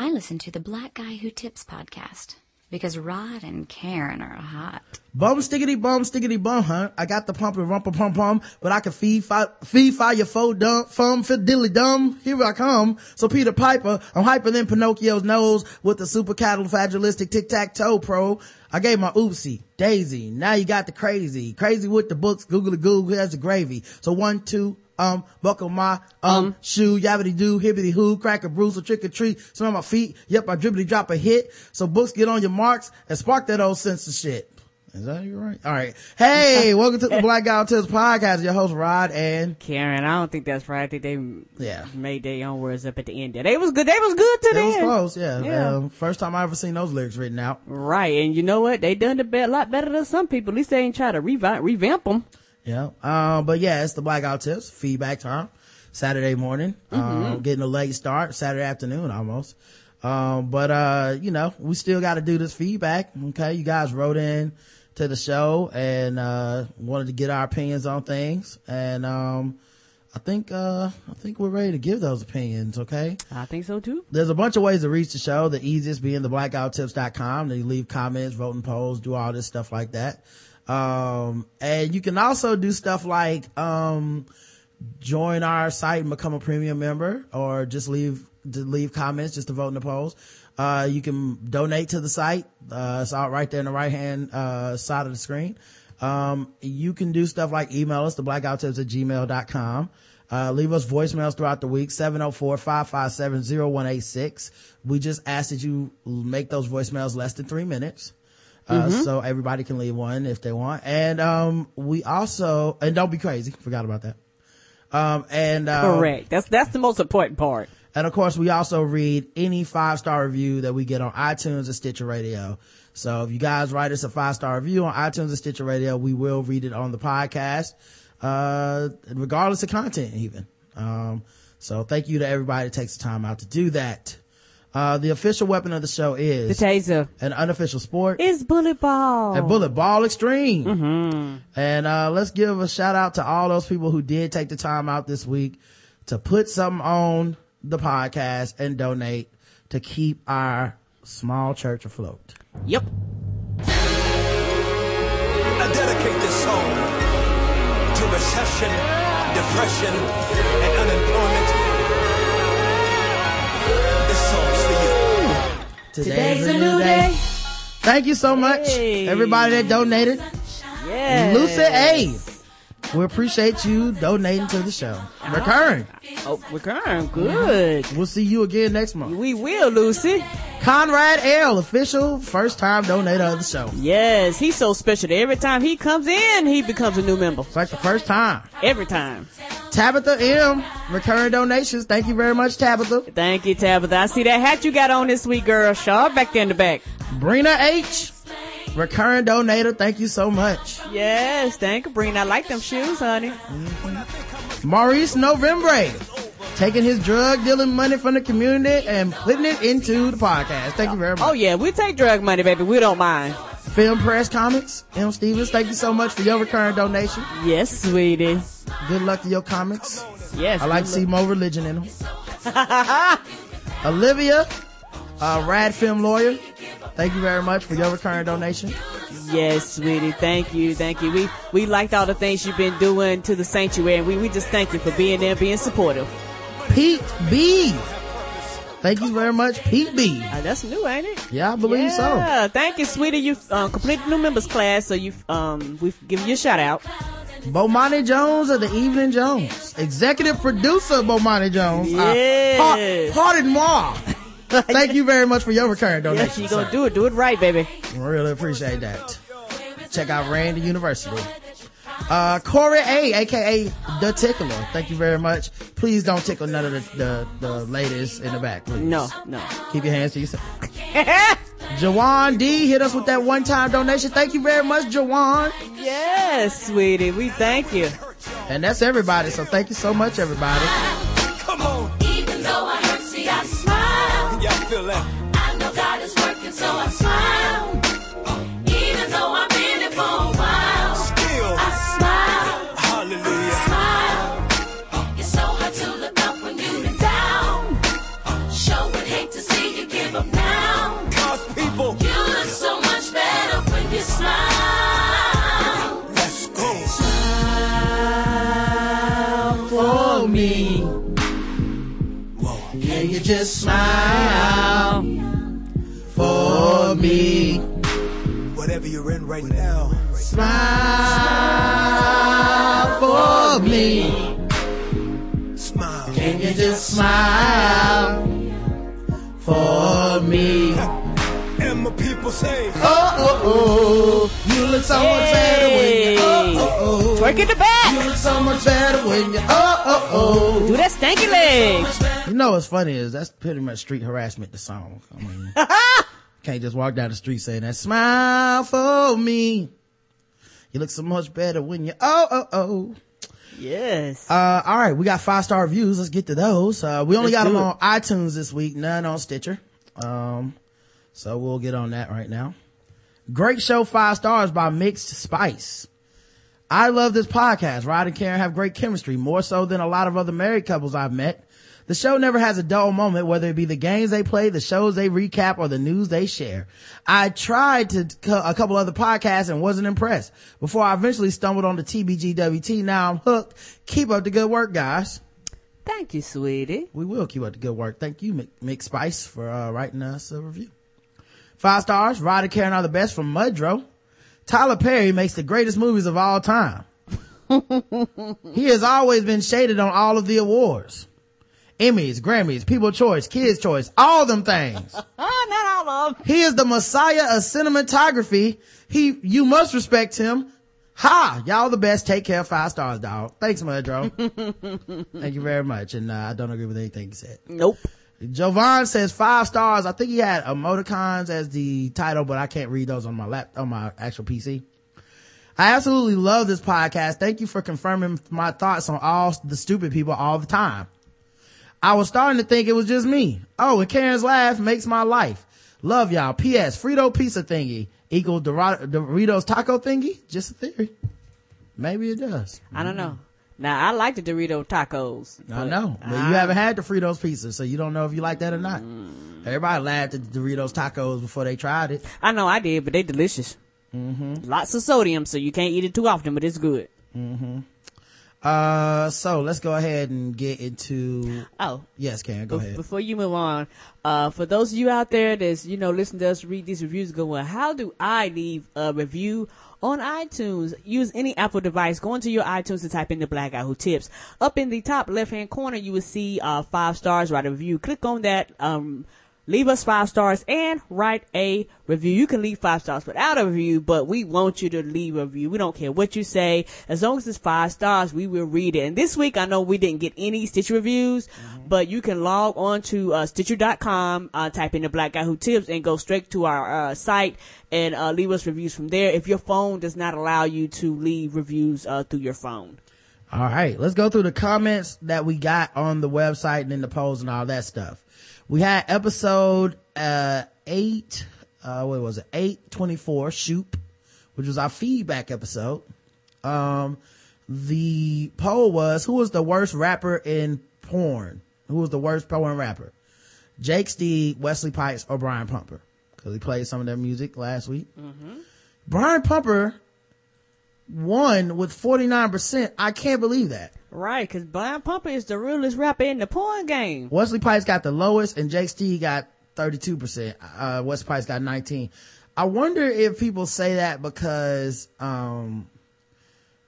I listen to the Black Guy Who Tips podcast because Rod and Karen are hot. Bum stickity bum stickity bum, huh? I got the pump and rumpa pum pum, but I can feed fi- feed fire faux dumb fum fiddly dumb. Here I come. So Peter Piper, I'm hyper than Pinocchio's nose with the supercalifragilistic tic tac toe pro. I gave my oopsie, Daisy. Now you got the crazy, crazy with the books. Google the goo, here's the gravy. So one, two, um, buckle my, um, shoe, yabbity doo, hibbity hoo, crack a bruise, a trick or treat, smell my feet, yep, I dribbly drop a hit. So books get on your marks and spark that old sense of shit. Is that you right? All right. Hey, welcome to the Black Guy Tips podcast. Your host Rod and Karen, I don't think that's right. I think they Yeah. made their own words up at the end there. They was good. They was good to it the was end. close. Yeah. Yeah. Um, first time I ever seen those lyrics written out. Right. And you know what? They done a lot better than some people. At least they ain't try to revamp, revamp them. Yeah. Um, but yeah, it's the Blackout Tips feedback time. Saturday morning. Um, getting a late start. Saturday afternoon almost. Um, but, uh, you know, we still got to do this feedback. Okay. You guys wrote in to the show and, uh, wanted to get our opinions on things. And, um, I think, uh, I think we're ready to give those opinions. Okay. I think so too. There's a bunch of ways to reach the show. The easiest being the blackouttips.com. You leave comments, voting polls, do all this stuff like that. Um, and you can also do stuff like, um, join our site and become a premium member or just leave, leave comments just to vote in the polls. Uh, you can donate to the site. Uh, it's out right there in the right hand, uh, side of the screen. Um, you can do stuff like email us blackouttips at gmail.com. Uh, leave us voicemails throughout the week, 704-557-0186. We just ask that you make those voicemails less than three minutes. Uh, so everybody can leave one if they want. And, um, we also, and don't be crazy. Forgot about that. Um, and, uh, Correct. That's, that's the most important part. and of course, we also read any five star review that we get on iTunes or Stitcher Radio. So if you guys write us a five star review on iTunes or Stitcher Radio, we will read it on the podcast, uh, regardless of content even. Um, so thank you to everybody that takes the time out to do that. Uh, the official weapon of the show is The is taser an unofficial sport. is bullet ball. A bullet ball extreme. And, uh, let's give a shout out to all those people who did take the time out this week to put something on the podcast and donate to keep our small church afloat. Yep. I dedicate this song to recession, depression, and you. Today's a new day. Thank you so much, Hey. everybody that donated. Yeah. Lucy A. We appreciate you donating to the show. Recurring. Oh, we're good. We'll see you again next month. We will, Lucy. Conrad L, official first time donator of the show. Yes, he's so special. that Every time he comes in, he becomes a new member. It's like the first time. Every time. Tabitha M, recurring donations. Thank you very much, Tabitha. Thank you, Tabitha. I see that hat you got on this week, girl. Sharp back there in the back. Brina H, recurring donator. Thank you so much. Yes, thank you, Breen. I like them shoes, honey. Mm-hmm. Maurice Novembre, taking his drug dealing money from the community and putting it into the podcast. Thank you very much. Oh yeah, we take drug money, baby. We don't mind. Film Press Comics, M. Stevens, thank you so much for your recurring donation. Yes, sweetie. Good luck to your comics. Yes. I like to see more religion in them. Olivia, uh, Rad Film Lawyer, thank you very much for your recurring donation. Yes, sweetie. Thank you, thank you. We we liked all the things you've been doing to the sanctuary. We we just thank you for being there, being supportive. Pete B, thank you very much, Pete B. Uh, that's new, ain't it? Yeah, I believe so. Yeah, thank you, sweetie. You um, completed new members class, so you um we've given you a shout out. Bomani Jones of the Evening Jones. Executive producer Bomani Jones. Yes. Uh, Pardon moi. Thank you very much for your recurring donation. Yes, you gonna do it. Do it right, baby. Really appreciate that. Check out Randy University. Uh, Corey A, aka The Tickler. Thank you very much. Please don't tickle none of the, the, the ladies in the back, please. No, no. Keep your hands to yourself. Jawan D hit us with that one time donation. Thank you very much, Jawan. yes, sweetie. We thank you. And that's everybody. So thank you so much, everybody. Smile. Y'all right now, Smile for me. smile. Can you just smile for me? And my people say, Oh, oh, oh. You look so much better when you, oh, oh, oh. Twerk in the back. You look so much better when you, oh, oh, oh. Do that stanky leg. oh. You know what's funny is that's pretty much street harassment, the song. I mean, can't just walk down the street saying that, smile for me. You look so much better when you, oh, oh, oh. Yes. Uh, all right, we got five star reviews. Let's get to those. Uh, we only Let's got them do on iTunes this week, none on Stitcher. Um, so we'll get on that right now. Great show, five stars by Mixed Spice. I love this podcast. Rod and Karen have great chemistry, more so than a lot of other married couples I've met. The show never has a dull moment, whether it be the games they play, the shows they recap, or the news they share. I tried to co- a couple other podcasts and wasn't impressed before I eventually stumbled on the TBGWT. Now I'm hooked. Keep up the good work, guys. Thank you, sweetie. We will keep up the good work. Thank you, Mick, Mick Spice, for uh, writing us a review. Five stars. And Karen are the best from Mudrow. Tyler Perry makes the greatest movies of all time. he has always been shaded on all of the awards. Emmys, Grammys, People Choice, Kids Choice, all them things. Oh, not all of them. He is the messiah of cinematography. He, you must respect him. Ha! Y'all the best. Take care. Five stars, dog. Thanks, Mudrow. Thank you very much. And uh, I don't agree with anything you said. Nope. Jovan says five stars. I think he had emoticons as the title, but I can't read those on my lap, on my actual PC. I absolutely love this podcast. Thank you for confirming my thoughts on all the stupid people all the time. I was starting to think it was just me. Oh, and Karen's laugh makes my life. Love y'all. P.S. Frito pizza thingy equal Doritos taco thingy? Just a theory. Maybe it does. I don't know. Now, I like the Dorito tacos. I know. But I- you haven't had the Fritos pizza, so you don't know if you like that or not. Everybody laughed at the Doritos tacos before they tried it. I know I did, but they delicious. Mm-hmm. Lots of sodium, so you can't eat it too often, but it's good. Uh, so let's go ahead and get into, Oh, yes, Karen, go Be- ahead. Before you move on, uh, for those of you out there that's, you know, listen to us read these reviews, going, well, how do I leave a review on iTunes? Use any Apple device. Go into your iTunes and type in the Black Guy Who Tips. Up in the top left hand corner, you will see, uh, five stars, write a review. Click on that, um, leave us five stars and write a review. You can leave five stars without a review, but we want you to leave a review. We don't care what you say. As long as it's five stars, we will read it. And this week, I know we didn't get any Stitcher reviews, but you can log on to uh, Stitcher.com, uh, type in the Black Guy Who Tips, and go straight to our uh, site and uh, leave us reviews from there. If your phone does not allow you to leave reviews uh, through your phone. All right. Let's go through the comments that we got on the website and in the polls and all that stuff. We had episode, uh, eight, uh, what was it? 824 Shoop, which was our feedback episode. Um, the poll was who was the worst rapper in porn? Who was the worst porn rapper? Jake Steed, Wesley Pipes, or Brian Pumper? Cause he played some of their music last week. Brian Pumper won with 49%. I can't believe that. Right, because Brian Pumper is the realest rapper in the porn game. Wesley Pipes got the lowest and Jake Steed got 32%. Uh, Wesley Pipes got 19. I wonder if people say that because, um,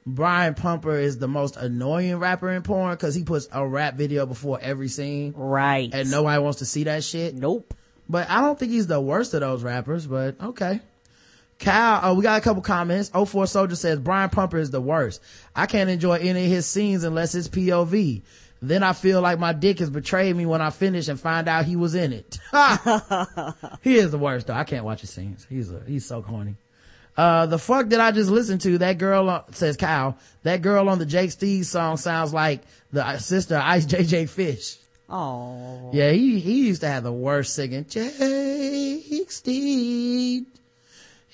Brian Pumper is the most annoying rapper in porn because he puts a rap video before every scene Right. and nobody wants to see that shit. Nope. But I don't think he's the worst of those rappers, but okay. Kyle, oh, we got a couple comments. 04 Soldier says Brian Pumper is the worst. I can't enjoy any of his scenes unless it's POV. Then I feel like my dick has betrayed me when I finish and find out he was in it. he is the worst though. I can't watch his scenes. He's a, he's so corny. Uh, the fuck did I just listen to? That girl, on, says Kyle, that girl on the Jake Steed song sounds like the uh, sister Ice JJ Fish. Oh. Yeah, he, he used to have the worst singing. Jake Steed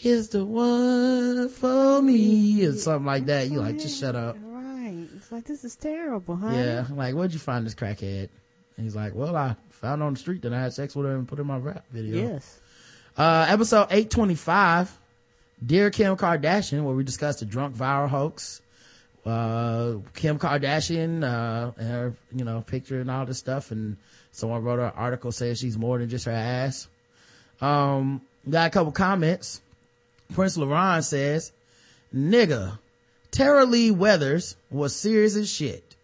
is the one for me, or something like that. You like, just shut up. Right. It's like, this is terrible, huh? Yeah, I'm like, where'd you find this crackhead? And he's like, well, I found on the street, then I had sex with her and put her in my rap video. Yes. Uh, episode 825, Dear Kim Kardashian, where we discussed the drunk viral hoax. Uh, Kim Kardashian, uh, and her, you know, picture and all this stuff and Someone wrote an article saying she's more than just her ass. Um, got a couple comments. Prince Laron says, nigga, Tara Lee Weathers was serious as shit.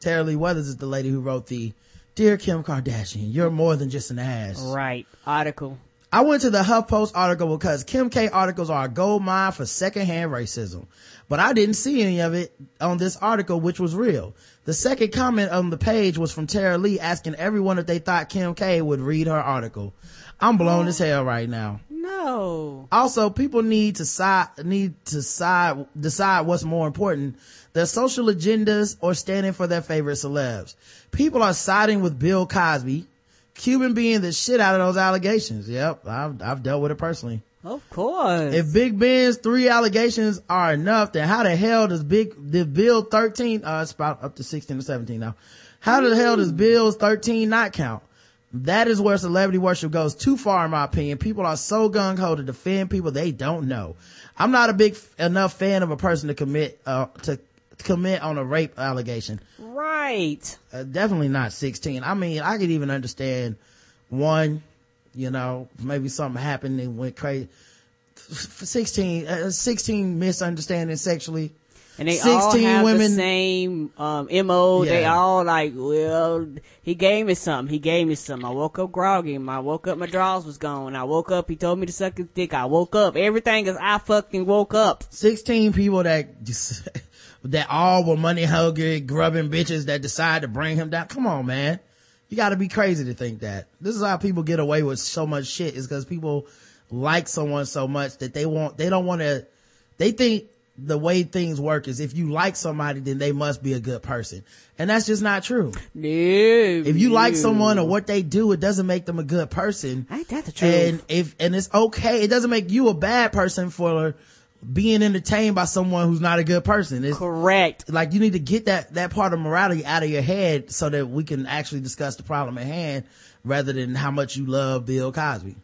Tara Lee Weathers is the lady who wrote the Dear Kim Kardashian, you're more than just an ass. Right. Article. I went to the HuffPost article because Kim K articles are a gold mine for secondhand racism, but I didn't see any of it on this article, which was real. The second comment on the page was from Tara Lee asking everyone if they thought Kim K would read her article. I'm blown as hell right now. No. Also, people need to side, need to side, decide what's more important, their social agendas or standing for their favorite celebs. People are siding with Bill Cosby, Cuban being the shit out of those allegations. Yep, I've, I've dealt with it personally. Of course. If Big Ben's three allegations are enough, then how the hell does Big, did Bill 13, uh, it's about up to 16 or 17 now. How the hell does Bill's 13 not count? That is where celebrity worship goes too far, in my opinion. People are so gung ho to defend people they don't know. I'm not a big f- enough fan of a person to commit, uh, to commit on a rape allegation. right. Uh, definitely not 16. I mean, I could even understand one, you know, maybe something happened and went crazy. 16, uh, 16 misunderstanding sexually. And they all 16 have women- the same um, mo. They all like, well, he gave me something. He gave me something. I woke up groggy. I woke up, my drawers was gone. I woke up. He told me to suck his dick. I woke up. Everything is I fucking woke up. 16 people that just, that all were money hungry, grubbing bitches that decided to bring him down. Come on, man. You gotta be crazy to think that. This is how people get away with so much shit is because people like someone so much that they want, they don't want to, they think the way things work is if you like somebody, then they must be a good person. And that's just not true. No. If you like someone or what they do, it doesn't make them a good person. Ain't that the truth? And if, and it's okay. It doesn't make you a bad person for being entertained by someone who's not a good person. It's Correct. like you need to get that, that part of morality out of your head so that we can actually discuss the problem at hand rather than how much you love Bill Cosby.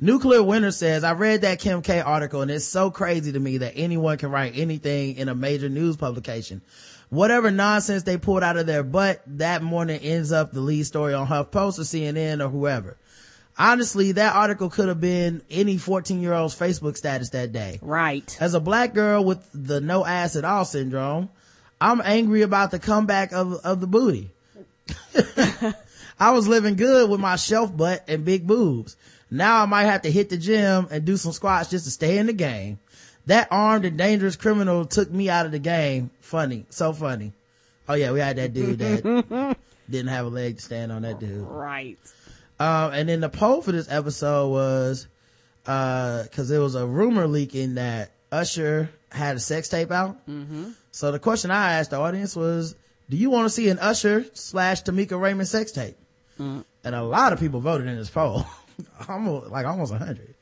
Nuclear Winter says, I read that Kim K article and it's so crazy to me that anyone can write anything in a major news publication. Whatever nonsense they pulled out of their butt that morning ends up the lead story on HuffPost or CNN or whoever. Honestly, that article could have been any 14 year old's Facebook status that day. Right. As a black girl with the no ass at all syndrome, I'm angry about the comeback of, of the booty. I was living good with my shelf butt and big boobs. Now I might have to hit the gym and do some squats just to stay in the game. That armed and dangerous criminal took me out of the game. Funny. So funny. Oh yeah, we had that dude that didn't have a leg to stand on that dude. Right. Um, and then the poll for this episode was, uh, cause there was a rumor leaking that Usher had a sex tape out. Mm-hmm. So the question I asked the audience was, do you want to see an Usher slash Tameka Raymond sex tape? And a lot of people voted in this poll. almost, like almost a hundred.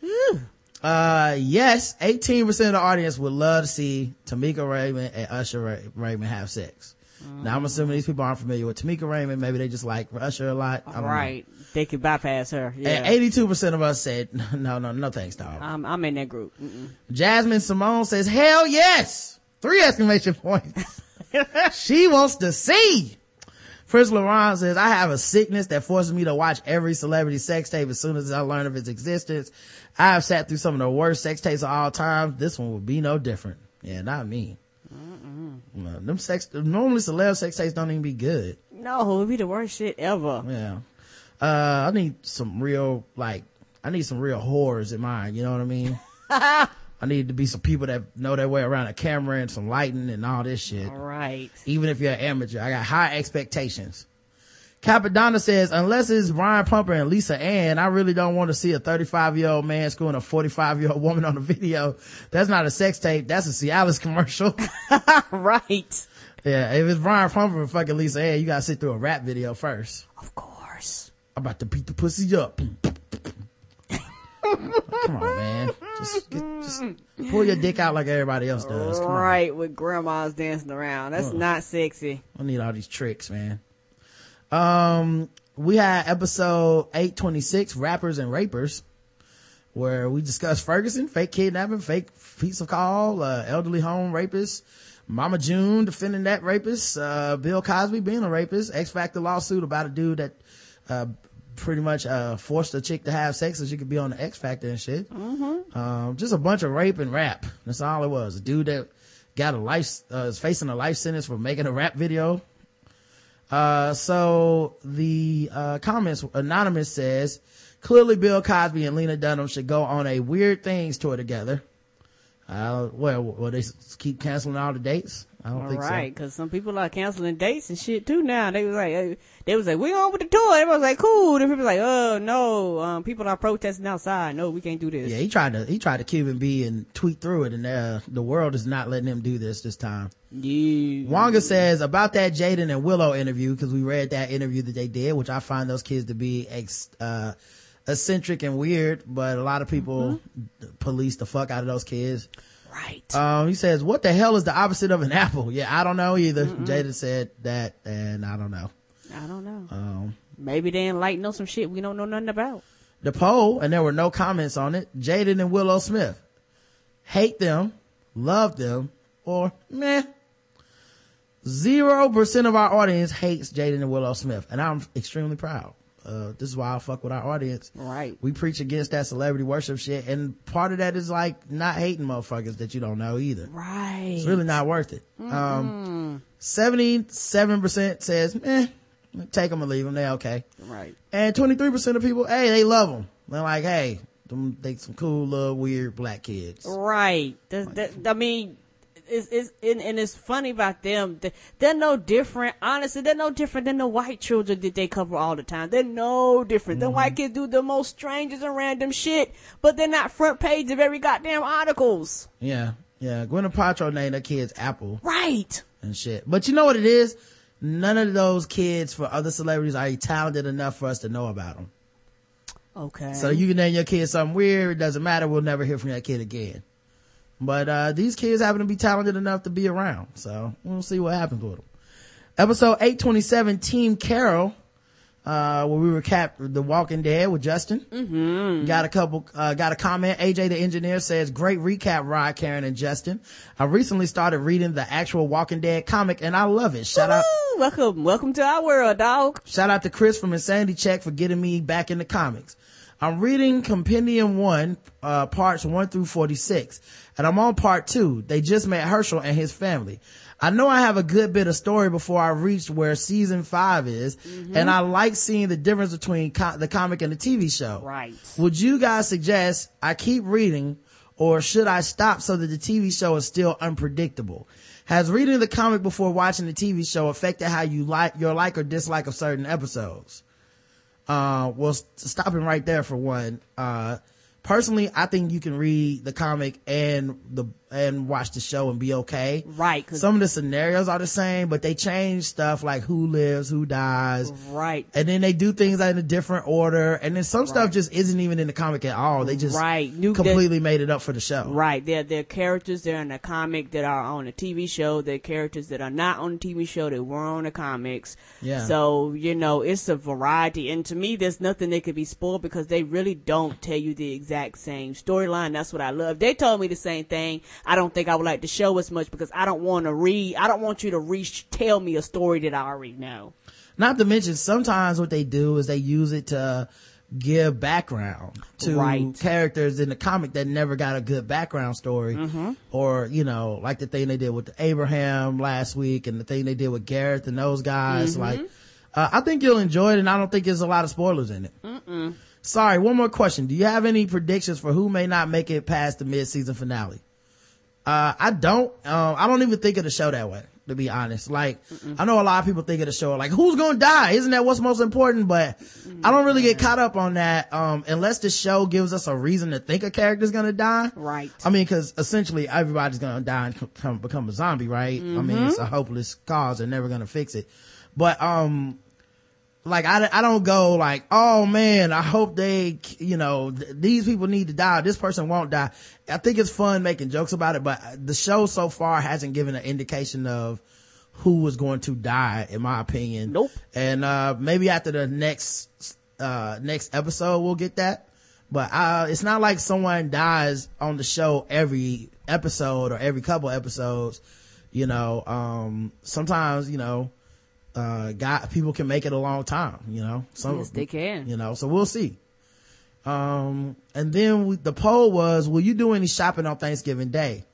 Uh, yes, 18% of the audience would love to see Tameka Raymond and Usher Ray- Raymond have sex. Now I'm assuming these people aren't familiar with Tameka Raymond. Maybe they just like Usher a lot. Don't know. Right. They could bypass her. Yeah. And 82% of us said, no, no, no thanks, dog. I'm, I'm in that group. Mm-mm. Jasmine Simone says, hell yes! Three exclamation points. she wants to see. Fritz Laurent says, I have a sickness that forces me to watch every celebrity sex tape as soon as I learn of its existence. I have sat through some of the worst sex tapes of all time. This one would be no different. Yeah, not me. No, them sex, normally celeb sex tapes don't even be good. No, it'd be the worst shit ever. Yeah. Uh, I need some real, like, I need some real whores in mine. You know what I mean? I need to be some people that know their way around a camera and some lighting and all this shit. All right. Even if you're an amateur, I got high expectations. Capadonna says, unless it's Brian Pumper and Lisa Ann, I really don't want to see a 35 year old man screwing a 45 year old woman on a video. That's not a sex tape. That's a Cialis commercial. right. yeah. If it's Brian Pumper and fucking Lisa Ann, you gotta sit through a rap video first. Of course. I'm about to beat the pussy up. Come on, man. Just, get, just pull your dick out like everybody else does. Come on. Right, with grandmas dancing around. That's not sexy. I need all these tricks, man. Um, we had episode 826, Rappers and Rapers, where we discussed Ferguson, fake kidnapping, fake piece of call, uh, elderly home rapist, Mama June defending that rapist, uh, Bill Cosby being a rapist, X Factor lawsuit about a dude that, uh, pretty much, uh, forced a chick to have sex so she could be on the X Factor and shit. Mm-hmm. Um, just a bunch of rape and rap. That's all it was. A dude that got a life, uh, is facing a life sentence for making a rap video. Uh, so the, uh, comments, anonymous says, clearly Bill Cosby and Lena Dunham should go on a weird things tour together. Uh, well, will they keep canceling all the dates? I don't All think right, because some people are canceling dates and shit too now. They was like, they was like, we on with the tour. Everybody was like, cool. Then people like, oh no, um, people are protesting outside. No, we can't do this. Yeah, he tried to, he tried to Cuban B and tweet through it and, uh, the world is not letting him do this this time. Yeah. Wonga says about that Jaden and Willow interview, cause we read that interview that they did, which I find those kids to be ex, uh, eccentric and weird, but a lot of people police the fuck out of those kids. Right. Um, he says, what the hell is the opposite of an apple? Yeah, I don't know either. Jada said that and I don't know. I don't know. Um, Maybe they enlighten us some shit we don't know nothing about. the poll, and there were no comments on it, Jaden and Willow Smith. Hate them, love them, or meh. Zero percent of our audience hates Jaden and Willow Smith, and I'm extremely proud. Uh, this is why I fuck with our audience. Right. We preach against that celebrity worship shit, and part of that is like not hating motherfuckers that you don't know either. Right. It's really not worth it. Um, 77% says, eh, take them or leave them. They okay. Right. And 23% of people, hey, they love them. They're like, hey, them, they some cool, little, weird black kids. Right. That, that, I mean, it's, it's, and, and it's funny about them. They- They're no different. Honestly, they're no different than the white children that they cover all the time. They're no different. The white mm-hmm. kids do the most strangest and random shit, but they're not front page of every goddamn articles. Yeah. Yeah. Gwyneth Paltrow named her kids Apple Right. and shit. But you know what it is? None of those kids for other celebrities are talented enough for us to know about them. Okay. So you can name your kid something weird. It doesn't matter. We'll never hear from that kid again. But, uh, these kids happen to be talented enough to be around. So we'll see what happens with them. Episode 827, Team Carol, uh, where we recap The Walking Dead with Justin. Mm-hmm. Got a couple, uh, got a comment. AJ the engineer says, great recap, Rod, Karen, and Justin. I recently started reading the actual Walking Dead comic and I love it. Shout out, welcome, welcome to our world, dog. Shout out to Chris from Insanity Check for getting me back into comics. I'm reading Compendium 1, uh, parts 1 through 46, and I'm on part 2. They just met Hershel and his family. I know I have a good bit of story before I reached where season 5 is, and I like seeing the difference between co- the comic and the TV show. Right. Would you guys suggest I keep reading or should I stop so that the TV show is still unpredictable? Has reading the comic before watching the TV show affected how you like your like or dislike of certain episodes? Uh, well, stopping right there for one. Uh, personally, I think you can read the comic and the, and watch the show and be okay. Right. Some of the scenarios are the same, but they change stuff like who lives, who dies. right. And then they do things in a different order. And then some stuff just isn't even in the comic at all. They just Right. New- completely made it up for the show. Right. They're, they're characters that are in the comic that are on the TV show. They're characters that are not on the TV show that were on the comics. Yeah. So, you know, it's a variety. And to me, there's nothing that could be spoiled because they really don't tell you the exact same storyline. That's what I love. They told me the same thing. I don't think I would like the show as much because I don't want to read, I don't want you to re tell me a story that I already know. Not to mention, sometimes what they do is they use it to give background to Right. characters in the comic that never got a good background story. Mm-hmm. Or, you know, like the thing they did with Abraham last week and the thing they did with Gareth and those guys. Mm-hmm. Like, uh, I think you'll enjoy it and I don't think there's a lot of spoilers in it. Mm-mm. Sorry, one more question. Do you have any predictions for who may not make it past the mid-season finale? Uh, I don't, um, I don't even think of the show that way, to be honest. Like, I know a lot of people think of the show like, who's gonna die? Isn't that what's most important? But I don't really get caught up on that, um, unless the show gives us a reason to think a character's gonna die. Right. I mean, cause essentially everybody's gonna die and come, become a zombie, right? I mean, it's a hopeless cause. They're never gonna fix it. But, um, like I, I don't go like oh man i hope they you know th- these people need to die. This person won't die. I think it's fun making jokes about it but the show so far hasn't given an indication of who was going to die in my opinion. Nope. and uh maybe after the next uh next episode we'll get that. But uh it's not like someone dies on the show every episode or every couple episodes you know um sometimes you know uh, God, people can make it a long time, you know, some, Yes, they can. you know, so we'll see. Um, and then we, the poll was, will you do any shopping on Thanksgiving Day?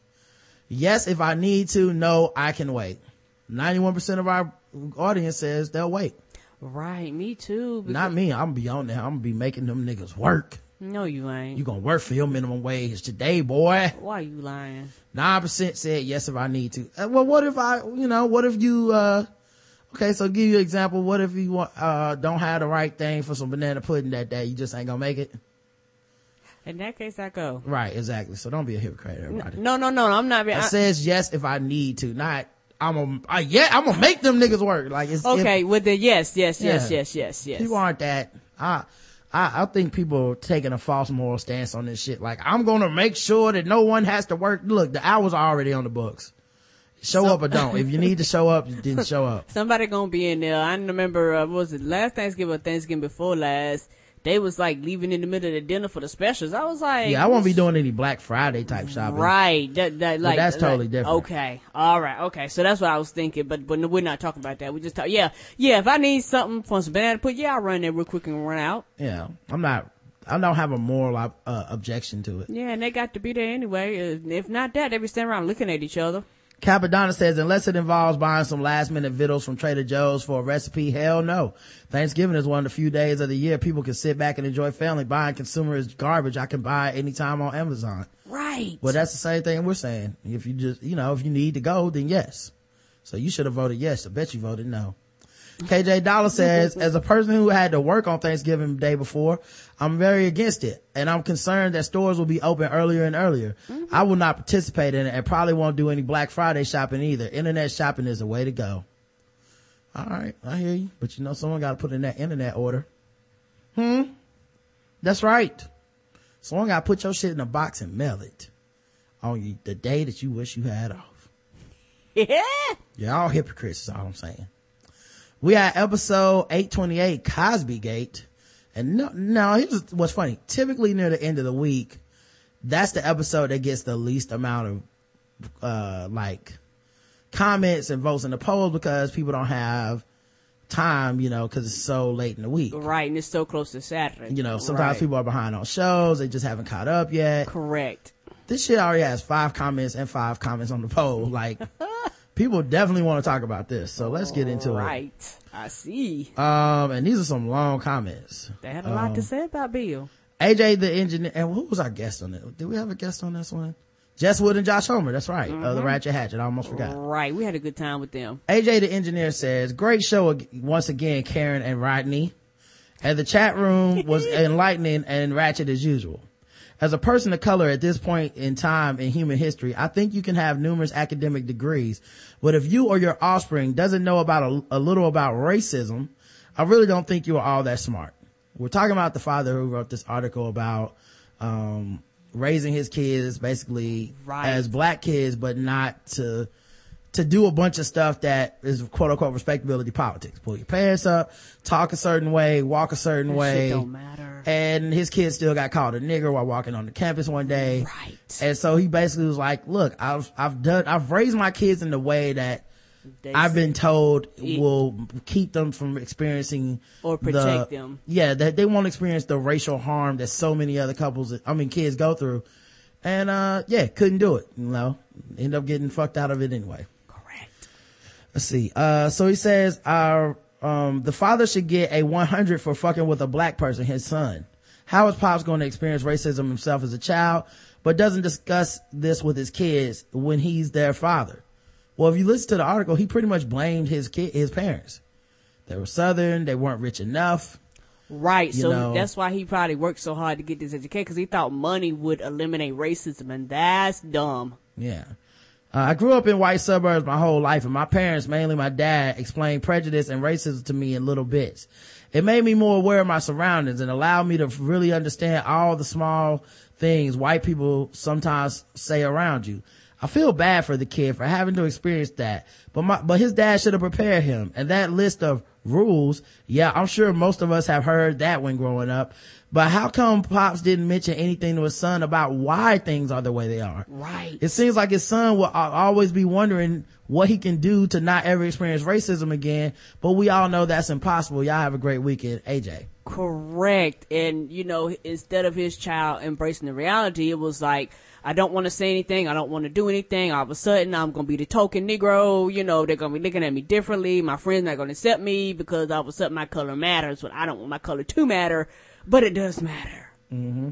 Yes, if I need to. No, I can wait. 91% of our audience says they'll wait. Right, me too. Not me. I'm gonna be on there. I'm gonna be making them niggas work. No, you ain't. You gonna work for your minimum wage today, boy. Why are you lying? Nine percent said yes if I need to. Uh, Well, what if I, you know, what if you, uh, okay, so give you an example. What if you want, uh, don't have the right thing for some banana pudding that day? You just ain't gonna make it? In that case, I go. Right, exactly. So don't be a hypocrite, everybody. No, no, no, I'm not being. It I- says yes if I need to, not, I'm gonna, yeah, I'm gonna make them niggas work. Like it's, okay, if with the yes, yes, yes, Yeah. yes, yes, yes. people aren't that, I, I, I think people are taking a false moral stance on this shit. Like, I'm gonna make sure that no one has to work. Look, the hours are already on the books. Show up or don't. If you need to show up, you didn't show up. Somebody gonna be in there. I remember, uh, what was it last Thanksgiving or Thanksgiving before last? They was like leaving in the middle of the dinner for the specials. I was like, Yeah, I won't be doing any Black Friday type shopping. Right. That, that, like, that's totally like- different. Okay. All right. Okay. So that's what I was thinking, but, but we're not talking about that. We just talk, yeah, yeah, if I need something from some banana put, yeah, I'll run there real quick and run out. Yeah, I'm not, I don't have a moral, uh, objection to it. Yeah, and they got to be there anyway. Uh, If not that, they be standing around looking at each other. Capadonna says, unless it involves buying some last minute vittles from Trader Joe's for a recipe, hell no. Thanksgiving is one of the few days of the year people can sit back and enjoy family. Buying consumerist garbage I can buy anytime on Amazon. Right. Well, that's the same thing we're saying. If you just, you know, if you need to go, then yes. So you should have voted yes. I bet you voted no. KJ Dollar says, as a person who had to work on Thanksgiving Day before, I'm very against it. And I'm concerned that stores will be open earlier and earlier. I will not participate in it and probably won't do any Black Friday shopping either. Internet shopping is the way to go. All right. I hear you. But you know, someone got to put in that internet order. Hmm. That's right. Someone got to put your shit in a box and mail it on you the day that you wish you had off. Yeah. You're all hypocrites is all I'm saying. We at episode 828 Cosby Gate. And no, no, here's what's funny. Typically near the end of the week, that's the episode that gets the least amount of, uh, like comments and votes in the polls because people don't have time, you know, cause it's so late in the week. Right. And it's so close to Saturday. You know, sometimes Right. people are behind on shows. They just haven't caught up yet. Correct. This shit already has five comments and five comments on the poll. Like, people definitely want to talk about this. So let's get into it. Right. I see. Um, and these are some long comments. They had a lot Um, to say about Bill. AJ, the engineer, and who was our guest on it? Did we have a guest on this one? Jess Wood and Josh Homer. That's right. Uh, the Ratchet Hatchet. I almost forgot. Right. We had a good time with them. AJ, the engineer says, great show once again, Karen and Rodney. And the chat room was enlightening and ratchet as usual. As a person of color at this point in time in human history, I think you can have numerous academic degrees, but if you or your offspring doesn't know about a, a little about racism, I really don't think you are all that smart. We're talking about the father who wrote this article about, um, raising his kids basically Right. as black kids, but not to, to do a bunch of stuff that is quote unquote respectability politics. Pull your pants up, talk a certain way, walk a certain That way. don't matter. And his kid still got called a nigger while walking on the campus one day. Right. And so he basically was like, look, I've, I've done, I've raised my kids in the way that They I've been told will keep them from experiencing Or the- protect them. Yeah, that they won't experience the racial harm that so many other couples, I mean, kids go through. And, uh, yeah, couldn't do it, you know, end up getting fucked out of it anyway. Let's see. Uh, so he says, our, um, the father should get a 100 for fucking with a black person, his son. How is Pops going to experience racism himself as a child, but doesn't discuss this with his kids when he's their father? Well, if you listen to the article, he pretty much blamed his kid, his parents. They were Southern. They weren't rich enough. Right. You So know. that's why he probably worked so hard to get this education because he thought money would eliminate racism, and that's dumb. Yeah. Uh, I grew up in white suburbs my whole life and my parents, mainly my dad, explained prejudice and racism to me in little bits. It made me more aware of my surroundings and allowed me to really understand all the small things white people sometimes say around you. I feel bad for the kid for having to experience that, but my, but his dad should have prepared him. And that list of rules. Yeah, I'm sure most of us have heard that when growing up. But how come Pops didn't mention anything to his son about why things are the way they are? Right. It seems like his son will always be wondering what he can do to not ever experience racism again. But we all know that's impossible. Y'all have a great weekend. AJ. Correct. And, you know, instead of his child embracing the reality, it was like, I don't want to say anything. I don't want to do anything. All of a sudden, I'm going to be the token Negro. You know, they're going to be looking at me differently. My friends not going to accept me because all of a sudden my color matters, but I don't want my color to matter, but it does matter. Mm-hmm.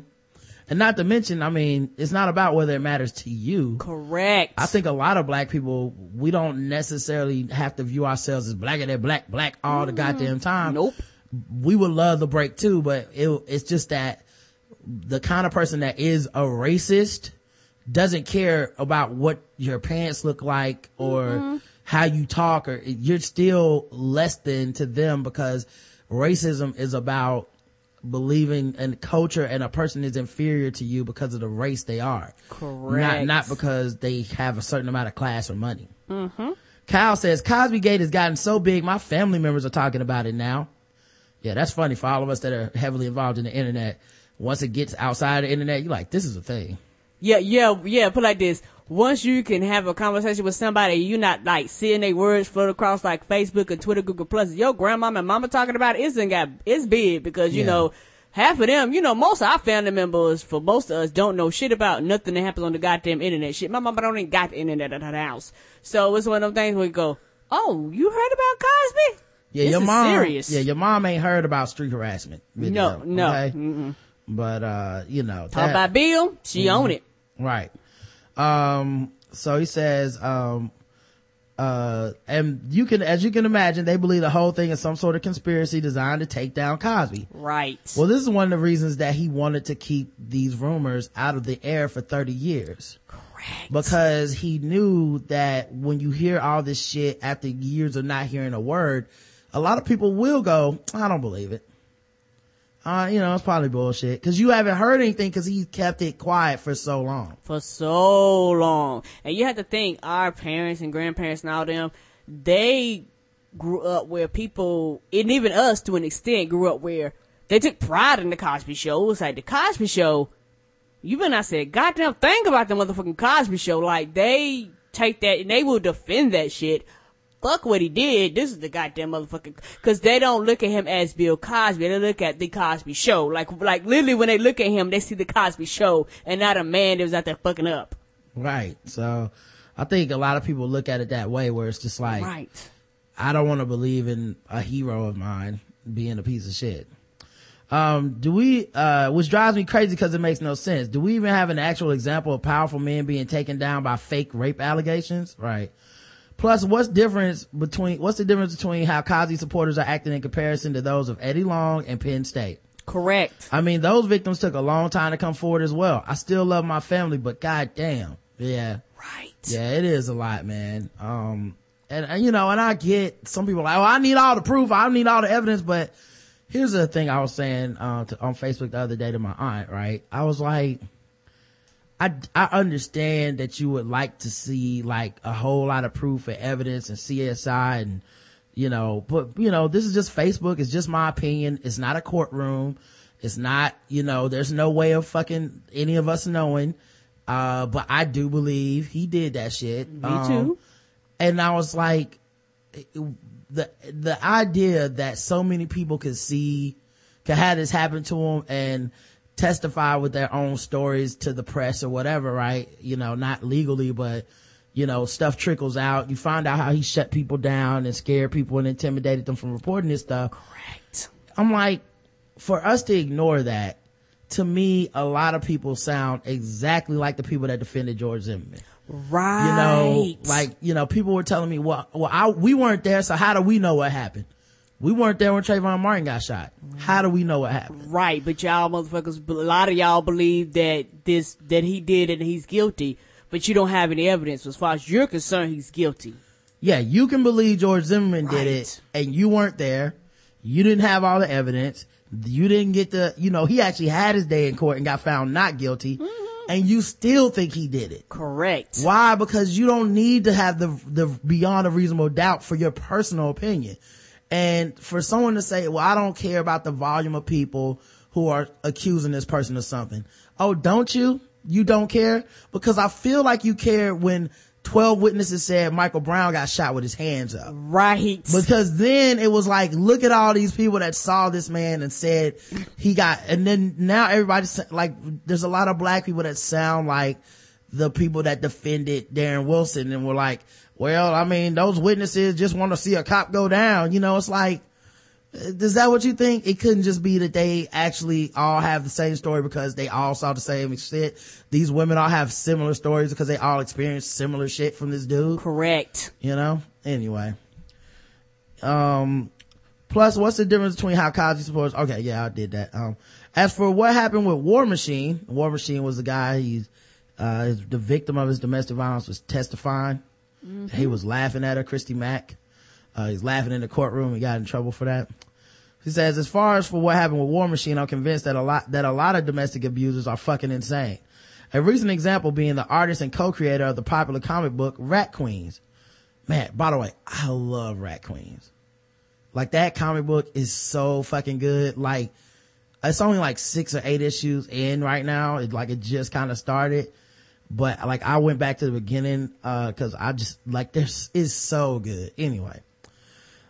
And not to mention, I mean, it's not about whether it matters to you. Correct. I think a lot of black people, we don't necessarily have to view ourselves as black and they're black, black all the mm. goddamn time. Nope. We would love the break too, but it, it's just that the kind of person that is a racist doesn't care about what your pants look like or how you talk or you're still less than to them because racism is about believing in culture and a person is inferior to you because of the race they are. Not, Correct. not because they have a certain amount of class or money. Mm-hmm. Kyle says, Cosby Gate has gotten so big, my family members are talking about it now. Yeah, that's funny for all of us that are heavily involved in the internet. Once it gets outside the internet, you're like, this is a thing. Yeah, yeah, yeah. Put it like this: once you can have a conversation with somebody, you're not like seeing their words float across like Facebook and Twitter, Google Plus. Your grandma and mama talking about it, it's got it's big because you Yeah. know half of them, you know, most of our family members, for most of us, don't know shit about nothing that happens on the goddamn internet. Shit, my mama don't even got the internet at her house, so it's one of them things where you go, "Oh, you heard about Cosby? Yeah, This your mom, serious. yeah, your mom ain't heard about street harassment. Video, No, no. okay? But, uh, you know, Talk that- about Bill, she Mm-hmm. own it. Right. Um, so he says, um, uh, and you can, as you can imagine, they believe the whole thing is some sort of conspiracy designed to take down Cosby. Right. Well, this is one of the reasons that he wanted to keep these rumors out of the air for 30 years. Correct. Because he knew that when you hear all this shit after years of not hearing a word, a lot of people will go, I don't believe it. Uh, you know, it's probably bullshit. Cause you haven't heard anything cause he kept it quiet for so long. for so long. And you have to think our parents and grandparents and all them, they grew up where people, and even us to an extent, grew up where they took pride in the Cosby Show. It was like the Cosby Show. You better not say goddamn thing about the motherfucking Cosby Show. Like they take that and they will defend that shit. Fuck what he did. This is the goddamn motherfucking, cause they don't look at him as Bill Cosby. They look at the Cosby Show. Like, like literally when they look at him, they see the Cosby Show and not a man that was out there fucking up. Right. So I think a lot of people look at it that way where it's just like, Right. I don't want to believe in a hero of mine being a piece of shit. Um, do we, uh, which drives me crazy because it makes no sense. Do we even have an actual example of powerful men being taken down by fake rape allegations? Right. Plus, what's difference between, what's the difference between how Cosby supporters are acting in comparison to those of Eddie Long and Penn State? Correct. I mean, those victims took a long time to come forward as well. I still love my family, but goddamn. Yeah. Right. Yeah, it is a lot, man. Um, and, and, you know, and I get some people like, oh, I need all the proof. I need all the evidence. But here's the thing I was saying, uh, to, on Facebook the other day to my aunt, right? I was like, I, I understand that you would like to see like a whole lot of proof and evidence and CSI and, you know, but, you know, this is just Facebook. It's just my opinion. It's not a courtroom. It's not, you know, there's no way of fucking any of us knowing. Uh, but I do believe he did that shit. Me too. And I was like, the, the idea that so many people could see, could have this happen to them and testify with their own stories to the press or whatever, right? You know, not legally, but, you know, stuff trickles out. You find out how he shut people down and scared people and intimidated them from reporting this stuff. Correct. I'm like, for us to ignore that, to me, a lot of people sound exactly like the people that defended George Zimmerman. Right. You know, like, you know, people were telling me, well, well, I, we weren't there, so how do we know what happened? We weren't there when Trayvon Martin got shot. How do we know what happened? Right, but y'all motherfuckers, a lot of y'all believe that this, that he did it and he's guilty, but you don't have any evidence. As far as you're concerned, he's guilty. Yeah, you can believe George Zimmerman did it and you weren't there. You didn't have all the evidence. You didn't get the, you know, he actually had his day in court and got found not guilty mm-hmm. and you still think he did it. Correct. Why? Because you don't need to have the, the beyond a reasonable doubt for your personal opinion. And for someone to say, well, I don't care about the volume of people who are accusing this person of something. Oh, don't you? You don't care? Because I feel like you care when 12 witnesses said Michael Brown got shot with his hands up. Right. Because then it was like, look at all these people that saw this man and said he got, and then now everybody's like, there's a lot of black people that sound like the people that defended Darren Wilson and were like, well, I mean, those witnesses just want to see a cop go down. You know, it's like, is that what you think? It couldn't just be that they actually all have the same story because they all saw the same shit. These women all have similar stories because they all experienced similar shit from this dude. Correct. You know? Anyway. Um, plus what's the difference between how Cosby supports? Okay, yeah, I did that. Um, as for what happened with War Machine, War Machine was the guy, he's, uh, the victim of his domestic violence was testifying. He was laughing at her, Christy Mack. Uh, he's laughing in the courtroom. He got in trouble for that. He says, as far as for what happened with War Machine, I'm convinced that a lot, that a lot of domestic abusers are fucking insane. A recent example being the artist and co-creator of the popular comic book Rat Queens. Man, by the way, I love Rat Queens. Like that comic book is so fucking good. Like, it's only like six or eight issues in right now. It's like, it just kind of started. But like, I went back to the beginning, uh, cause I just, like, this is so good. Anyway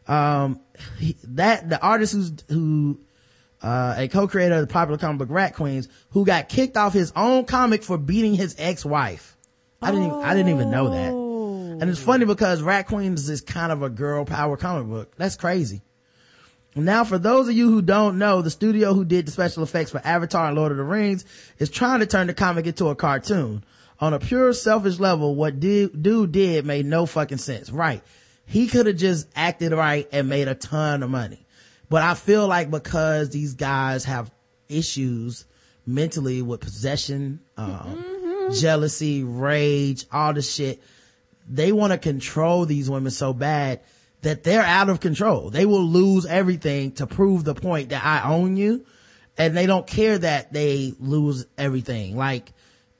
um he, that the artist who's who uh a co-creator of the popular comic book rat queens who got kicked off his own comic for beating his ex-wife. I didn't even, i didn't even know that. And it's funny because rat queens is kind of a girl power comic book. That's crazy. Now, for those of you who don't know, the studio who did the special effects for Avatar and Lord of the Rings is trying to turn the comic into a cartoon. On a pure selfish level, what dude did made no fucking sense. Right. He could have just acted right and made a ton of money. But I feel like because these guys have issues mentally with possession, um, jealousy, rage, all the shit, they want to control these women so bad that they're out of control. They will lose everything to prove the point that I own you. And they don't care that they lose everything. Like,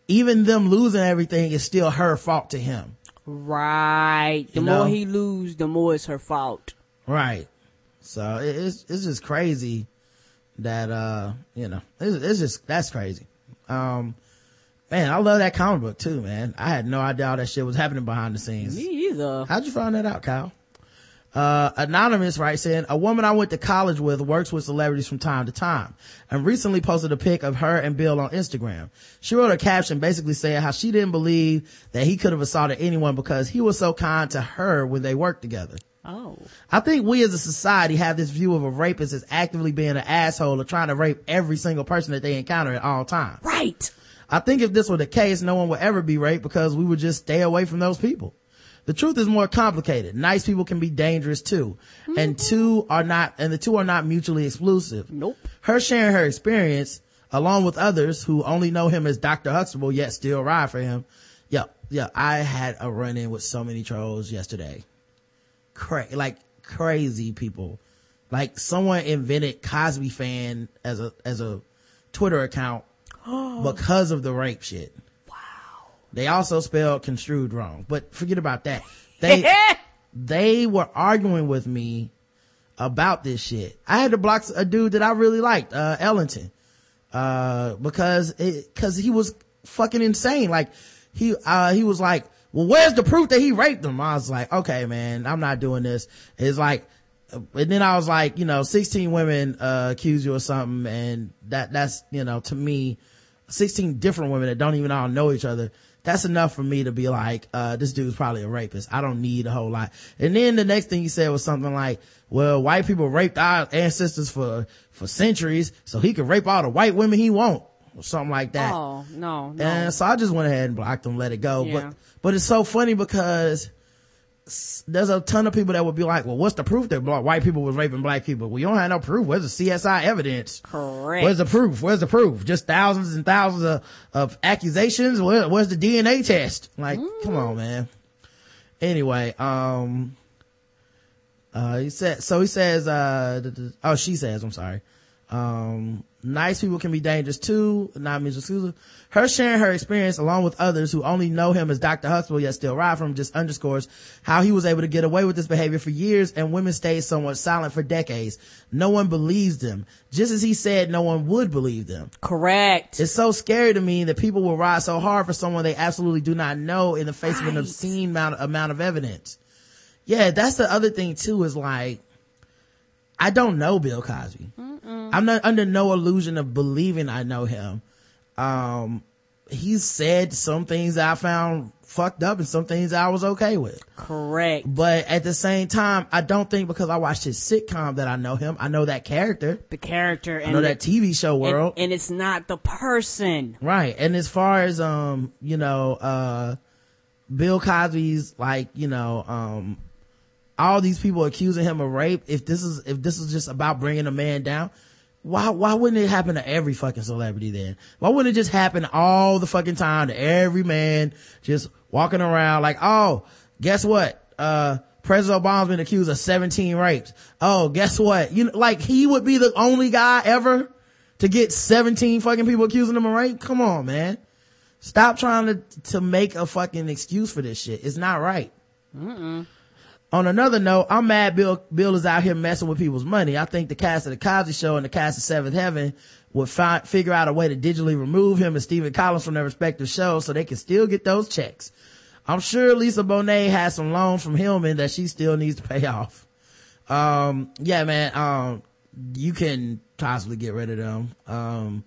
even them losing everything is still her fault to him. Right. The You more know? he lose, the more it's her fault. Right. So it's, it's just crazy that, uh, you know, it's, it's just, that's crazy. Um, man, I love that comic book too, man. I had no idea all that shit was happening behind the scenes. Me either. How'd you find that out, Kyle? Uh, anonymous writes in, a woman I went to college with works with celebrities from time to time and recently posted a pic of her and Bill on Instagram. She wrote a caption basically saying how she didn't believe that he could have assaulted anyone because he was so kind to her when they worked together. Oh. I think we as a society have this view of a rapist as actively being an asshole or trying to rape every single person that they encounter at all times. Right. I think if this were the case, no one would ever be raped because we would just stay away from those people. The truth is more complicated. Nice people can be dangerous too. And mm-hmm. two are not, and the two are not mutually exclusive. Nope. Her sharing her experience, along with others who only know him as Dr. Huxtable yet still ride for him. Yeah, yeah, I had a run in with so many trolls yesterday. Cra- like crazy people. Like someone invented Cosby fan as a, as a Twitter account because of the rape shit. They also spelled construed wrong, but forget about that. They, they were arguing with me about this shit. I had to block a dude that I really liked, uh, Ellington, uh, because it, cause he was fucking insane. Like he, uh, he was like, well, where's the proof that he raped them? I was like, okay, man, I'm not doing this. It's like, and then I was like, you know, 16 women, uh, accuse you of something. And that, that's, you know, to me, 16 different women that don't even all know each other. That's enough for me to be like, uh, this dude's probably a rapist. I don't need a whole lot. And then the next thing he said was something like, well, white people raped our ancestors for, for centuries, so he could rape all the white women he want. Or something like that. Oh, no, no. And so I just went ahead and blocked him, let it go. Yeah. But, but it's so funny because there's a ton of people that would be like, well, what's the proof that white people was raping black people? Well, you don't have no proof. Where's the CSI evidence? Correct. Where's the proof? Where's the proof? Just thousands and thousands of, of accusations? Where, where's the DNA test? Like, come on, man. Anyway, um, uh, he said, so he says, uh, oh, she says, I'm sorry. Um, nice people can be dangerous too. Not mutually exclusive. Her sharing her experience along with others who only know him as Dr. Huxtable yet still ride from him just underscores how he was able to get away with this behavior for years and women stayed somewhat silent for decades. No one believes them. Just as he said no one would believe them. Correct. It's so scary to me that people will ride so hard for someone they absolutely do not know in the face of an obscene amount, amount of evidence. Yeah, that's the other thing too is like, I don't know Bill Cosby. I'm not under no illusion of believing I know him. Um, he's said some things I found fucked up and some things I was okay with. Correct. But at the same time, I don't think because I watched his sitcom that I know him. I know that character. The character I and know the- that TV show and- world. and it's not the person. Right. And as far as, um, you know, uh, Bill Cosby's like, you know, um, all these people accusing him of rape. If this is, if this is just about bringing a man down, why, why wouldn't it happen to every fucking celebrity then? Why wouldn't it just happen all the fucking time to every man just walking around like, oh, guess what? Uh, President Obama's been accused of 17 rapes. Oh, guess what? You know, like he would be the only guy ever to get 17 fucking people accusing him of rape. Come on, man. Stop trying to, to make a fucking excuse for this shit. It's not right. On another note, I'm mad Bill, Bill is out here messing with people's money. I think the cast of the Cosby show and the cast of Seventh Heaven would fi- figure out a way to digitally remove him and Stephen Collins from their respective shows so they can still get those checks. I'm sure Lisa Bonet has some loans from Hillman that she still needs to pay off. Um, yeah, man, um, you can possibly get rid of them. Um,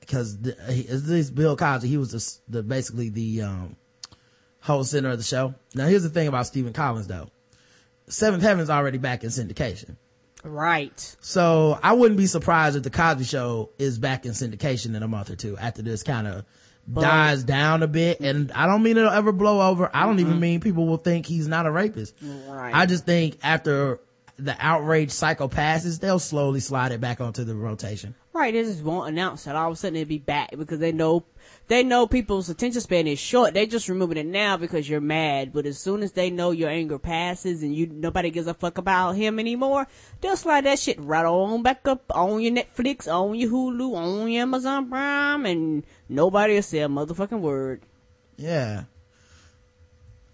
because the, this Bill Cosby, he was the, the basically the, um, whole center of the show. Now here's the thing about Stephen Collins though. Seventh Heaven's already back in syndication. Right. So I wouldn't be surprised if the Cosby show is back in syndication in a month or two after this kind of dies down a bit. And I don't mean it'll ever blow over. I don't even mm-hmm. mean people will think he's not a rapist. Right. I just think after the outrage cycle passes, they'll slowly slide it back onto the rotation. Right, they just won't announce it. All of a sudden it'll be back because they know they know people's attention span is short. They just removing it now because you're mad. But as soon as they know your anger passes and you nobody gives a fuck about him anymore, they'll slide that shit right on back up on your Netflix, on your Hulu, on your Amazon Prime, and nobody will say a motherfucking word. Yeah.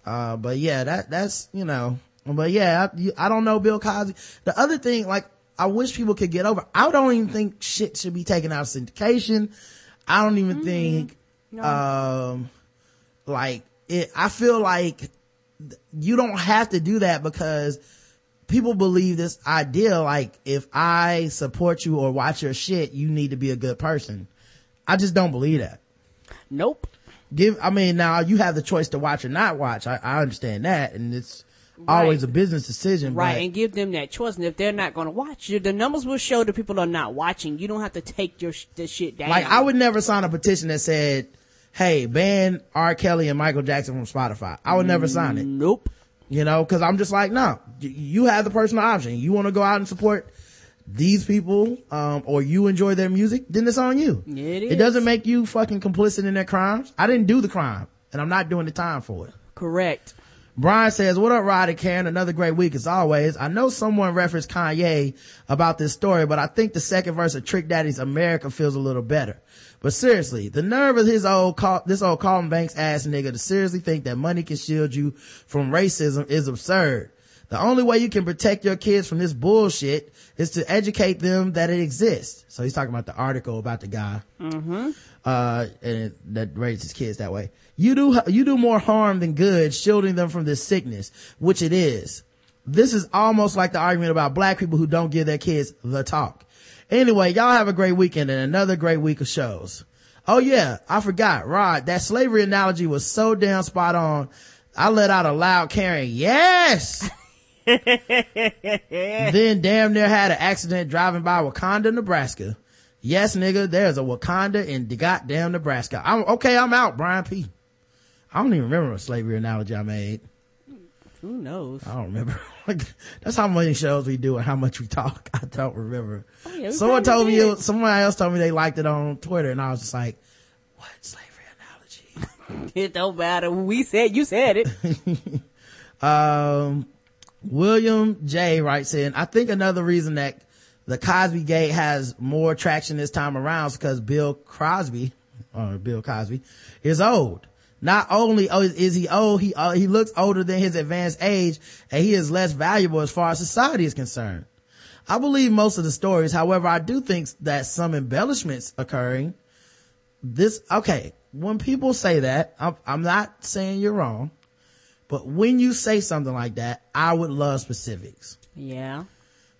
Uh, but yeah, that, that's, you know, but yeah, I, you, I don't know Bill Cosby. The other thing, like, I wish people could get over, I don't even think shit should be taken out of syndication. I don't even think, um, like, it, I feel like you don't have to do that because people believe this idea, like, if I support you or watch your shit, you need to be a good person. I just don't believe that Nope. give i mean now you have the choice to watch or not watch i, I understand that and it's always a business decision Right, but and give them that choice. And if they're not going to watch you, the numbers will show that people are not watching. You don't have to take your the shit down. like i would never sign a petition that said hey ban r kelly and michael jackson from spotify i would never sign it Nope. you know because i'm just like no you have the personal option you want to go out and support these people um, or you enjoy their music then it's on you It doesn't make you fucking complicit in their crimes i didn't do the crime and i'm not doing the time for it Correct. Brian says, what up, Roddy Karen? Another great week as always. I know someone referenced Kanye about this story, but I think the second verse of Trick Daddy's America feels a little better. But seriously, the nerve of his old, this old Colin Banks ass nigga to seriously think that money can shield you from racism is absurd. The only way you can protect your kids from this bullshit is to educate them that it exists. So he's talking about the article about the guy mm-hmm. Uh, and it, that raises kids that way. You do, you do more harm than good shielding them from this sickness, which it is. This is almost like the argument about black people who don't give their kids the talk. Anyway, y'all have a great weekend and another great week of shows. Oh yeah, I forgot, Rod, that slavery analogy was so damn spot on. I let out a loud Karen, yes! then damn near had an accident driving by Wakanda, Nebraska. Yes, nigga, there's a Wakanda in the goddamn Nebraska. I'm okay. I'm out, Brian P. I don't even remember a slavery analogy I made. Who knows? I don't remember. That's how many shows we do and how much we talk. I don't remember. Oh, yeah, Someone told me, it, someone else told me they liked it on Twitter and I was just like, what slavery analogy? It don't matter. We said you said it. Um, William J writes in, I think another reason that the Cosby Gate has more traction this time around because Bill Crosby, or Bill Cosby, is old. Not only is he old, he uh, he looks older than his advanced age, and he is less valuable as far as society is concerned. I believe most of the stories. However, I do think that some embellishments occurring. This okay. When people say that, I'm, I'm not saying you're wrong, but when you say something like that, I would love specifics. Yeah.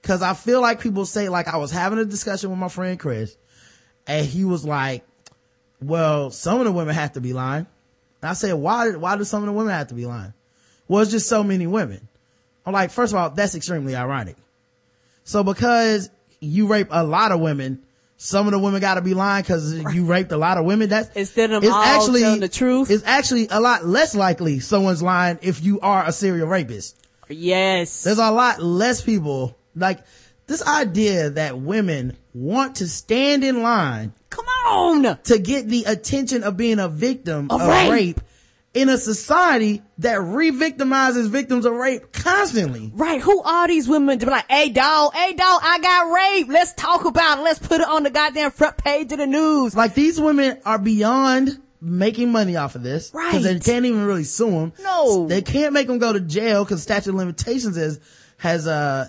Cause I feel like people say, like I was having a discussion with my friend Chris and he was like, well, some of the women have to be lying. And I said, why, did, why do some of the women have to be lying? Well, it's just so many women. I'm like, first of all, that's extremely ironic. So because you rape a lot of women, some of the women gotta be lying because you raped a lot of women. That's Instead of all telling the truth. It's actually a lot less likely someone's lying if you are a serial rapist. Yes. There's a lot less people like this idea that women want to stand in line Come on. to get the attention of being a victim Of of, rape. rape. in a society that re-victimizes victims of rape constantly. Right. Who are these women to be like, hey dog, hey dog, I got raped. Let's talk about it. Let's put it on the goddamn front page of the news. Like these women are beyond making money off of this. Right. Cause they can't even really sue them. No. They can't make them go to jail cause statute of limitations is, has, uh,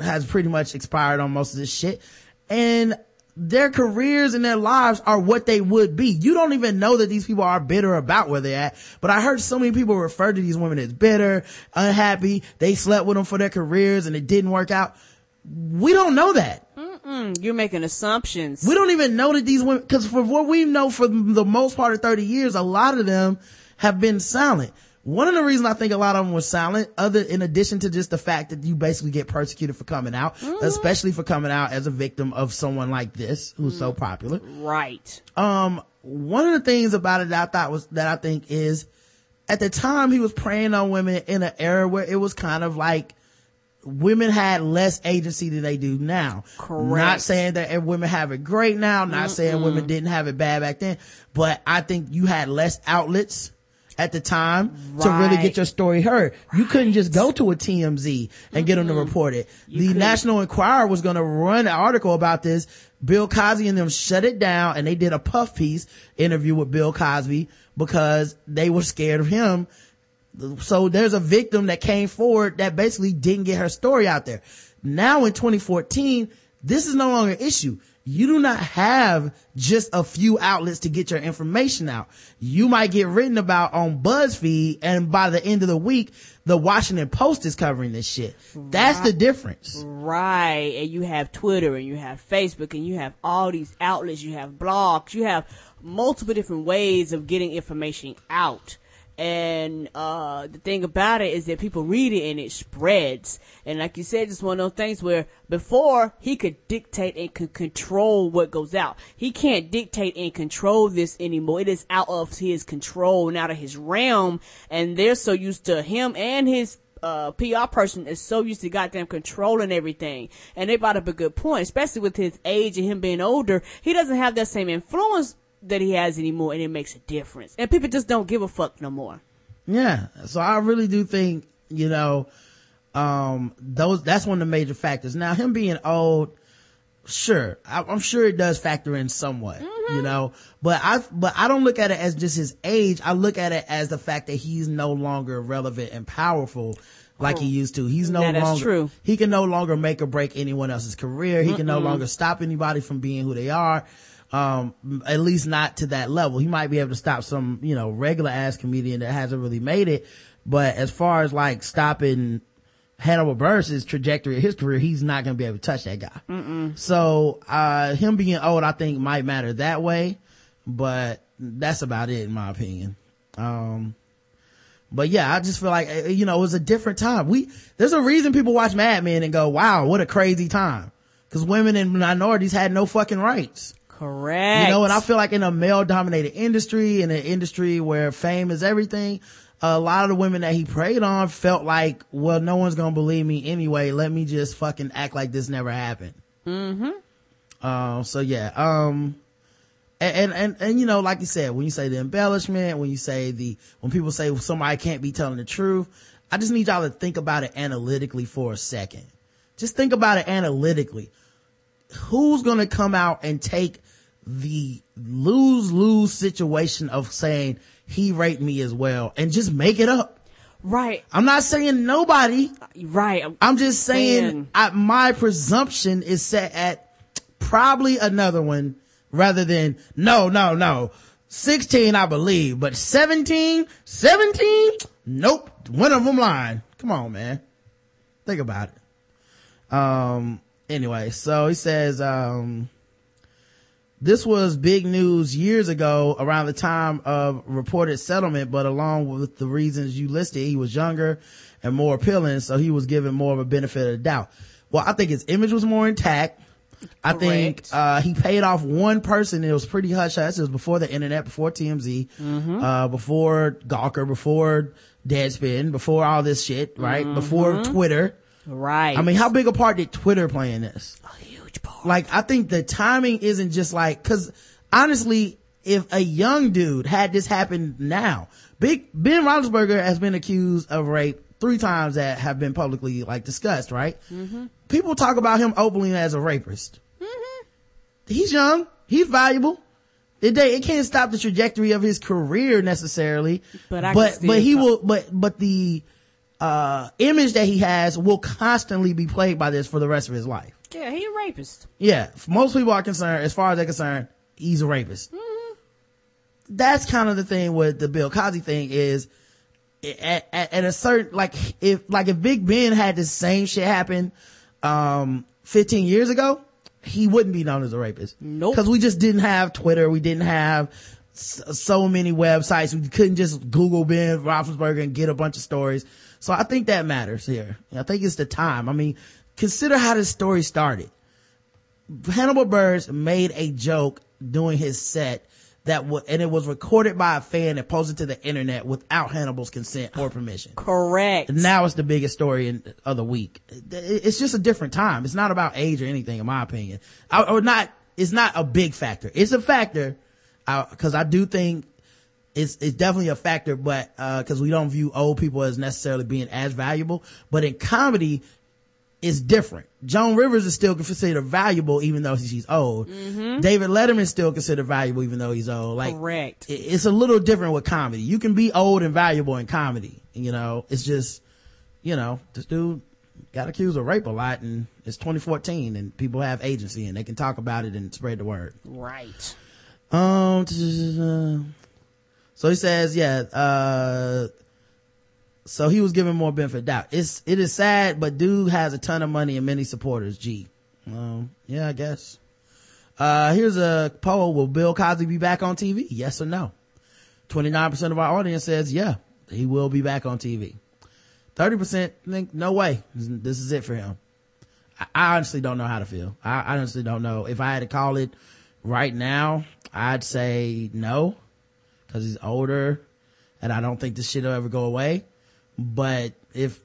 has pretty much expired on most of this shit. And their careers and their lives are what they would be. You don't even know that these people are bitter about where they're at. But I heard so many people refer to these women as bitter, unhappy. They slept with them for their careers and it didn't work out. We don't know that. You're making assumptions. We don't even know that these women, cause for what we know for the most part of 30 years, a lot of them have been silent. One of the reasons I think a lot of them were silent, other, in addition to just the fact that you basically get persecuted for coming out, especially for coming out as a victim of someone like this, who's so popular. right. Um, one of the things about it that I thought was, that I think is, at the time he was preying on women in an era where it was kind of like, women had less agency than they do now. Correct. Not saying that women have it great now, not saying women didn't have it bad back then, but I think you had less outlets at the time to really get your story heard. You couldn't just go to a TMZ and get them to report it. the couldn't. National Enquirer was going to run an article about this. Bill Cosby and them shut it down and they did a puff piece interview with Bill Cosby because they were scared of him so there's a victim that came forward that basically didn't get her story out there. Now in 2014, this is no longer an issue. You do not have just a few outlets to get your information out. You might get written about on BuzzFeed and by the end of the week, the Washington Post is covering this shit. That's the difference. Right. And you have Twitter and you have Facebook and you have all these outlets. You have blogs. You have multiple different ways of getting information out. And, uh, the thing about it is that people read it and it spreads. And like you said, it's one of those things where before he could dictate and could control what goes out. He can't dictate and control this anymore. It is out of his control and out of his realm. And they're so used to him and his uh, PR person is so used to goddamn controlling everything. And they brought up a good point, especially with his age and him being older. He doesn't have that same influence that he has anymore, and it makes a difference. And people just don't give a fuck no more. Yeah. So I really do think, you know, um, those, that's one of the major factors. Now him being old, sure, I, I'm sure it does factor in somewhat, you know, but I, but I don't look at it as just his age. I look at it as the fact that he's no longer relevant and powerful like he used to. He's no longer, true. he can no longer make or break anyone else's career. He can no longer stop anybody from being who they are. Um, at least not to that level. He might be able to stop some, you know, regular ass comedian that hasn't really made it. But as far as like stopping Hannibal Buress's trajectory of his career, he's not going to be able to touch that guy. So, uh, him being old, I think might matter that way, but that's about it in my opinion. Um, but yeah, I just feel like, uh, you know, it was a different time. We, there's a reason people watch Mad Men and go, wow, what a crazy time. Cause women and minorities had no fucking rights. Correct. You know, and I feel like in a male dominated industry, in an industry where fame is everything, a lot of the women that he preyed on felt like, well, no one's gonna believe me anyway. Let me just fucking act like this never happened. Mm-hmm. Um, so yeah, um, and, and, and, and, you know, like you said, when you say the embellishment, when you say the, when people say somebody can't be telling the truth, I just need y'all to think about it analytically for a second. Just think about it analytically. who's gonna come out and take the lose-lose situation of saying he raped me as well and just make it up? Right. I'm not saying nobody. Right. I'm- I'm just saying. I, my presumption is set at probably another one rather than no, no, no. 16, I believe, but 17, 17, nope. One of them lying. Come on, man. Think about it. Um, anyway, so he says, um, this was big news years ago around the time of reported settlement, but along with the reasons you listed, he was younger and more appealing, so he was given more of a benefit of the doubt. Well, I think his image was more intact. I think, uh, he paid off one person. It was pretty hush hush. It was before the internet, before TMZ, uh, before Gawker, before Deadspin, before all this shit, right? Before Twitter. right. I mean, how big a part did Twitter play in this? Part. like i think the timing isn't just like because honestly if a young dude had this happen now big ben roethlisberger has been accused of rape three times that have been publicly like discussed right? People talk about him openly as a rapist. He's young. He's valuable. It, they, it can't stop the trajectory of his career necessarily. But I but but he will but but the uh image that he has will constantly be played by this for the rest of his life Yeah, he a rapist. yeah, most people are concerned, as far as they're concerned, he's a rapist. That's kind of the thing with the Bill Cosby thing is, at, at, at a certain, like, if, like if Big Ben had the same shit happen, um, 15 years ago, he wouldn't be known as a rapist. Nope. Cause we just didn't have Twitter, we didn't have s- so many websites, we couldn't just Google Ben Roethlisberger and get a bunch of stories. So I think that matters here. I think it's the time. I mean, consider how this story started. Hannibal Buress made a joke doing his set that w- and it was recorded by a fan and posted to the internet without Hannibal's consent or permission. Correct. Now it's the biggest story in, of the week. It's just a different time. It's not about age or anything, in my opinion. I, or not. It's not a big factor. It's a factor uh, because I do think it's it's definitely a factor, but uh, because we don't view old people as necessarily being as valuable. But in comedy, it's different. Joan Rivers is still considered valuable even though she's old. David Letterman is still considered valuable even though he's old. Like Correct. it- it's a little different with comedy. You can be old and valuable in comedy. You know, it's just, you know, this dude got accused of rape a lot and it's 2014 and people have agency and they can talk about it and spread the word. Right. Um, so he says, yeah, uh, so he was given more benefit doubt. It's, it is sad, but dude has a ton of money and many supporters. Gee. Um, yeah, I guess. Uh, here's a poll. Will Bill Cosby be back on TV? Yes or no? 29% of our audience says, yeah, he will be back on TV. 30% think, no way. This is it for him. I, I honestly don't know how to feel. I, I honestly don't know. If I had to call it right now, I'd say no, cause he's older and I don't think this shit will ever go away. But if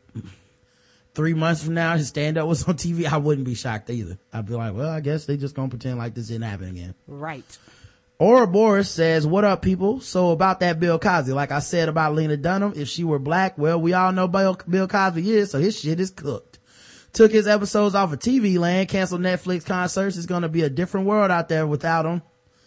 three months from now his stand up was on TV, I wouldn't be shocked either. I'd be like, well, I guess they just gonna pretend like this didn't happen again. Right. Or Boris says, what up people? So about that Bill Cosby, like I said about Lena Dunham, if she were black, well, we all know Bill, Bill Cosby is, so his shit is cooked. Took his episodes off of TV land, canceled Netflix concerts. It's gonna be a different world out there without him.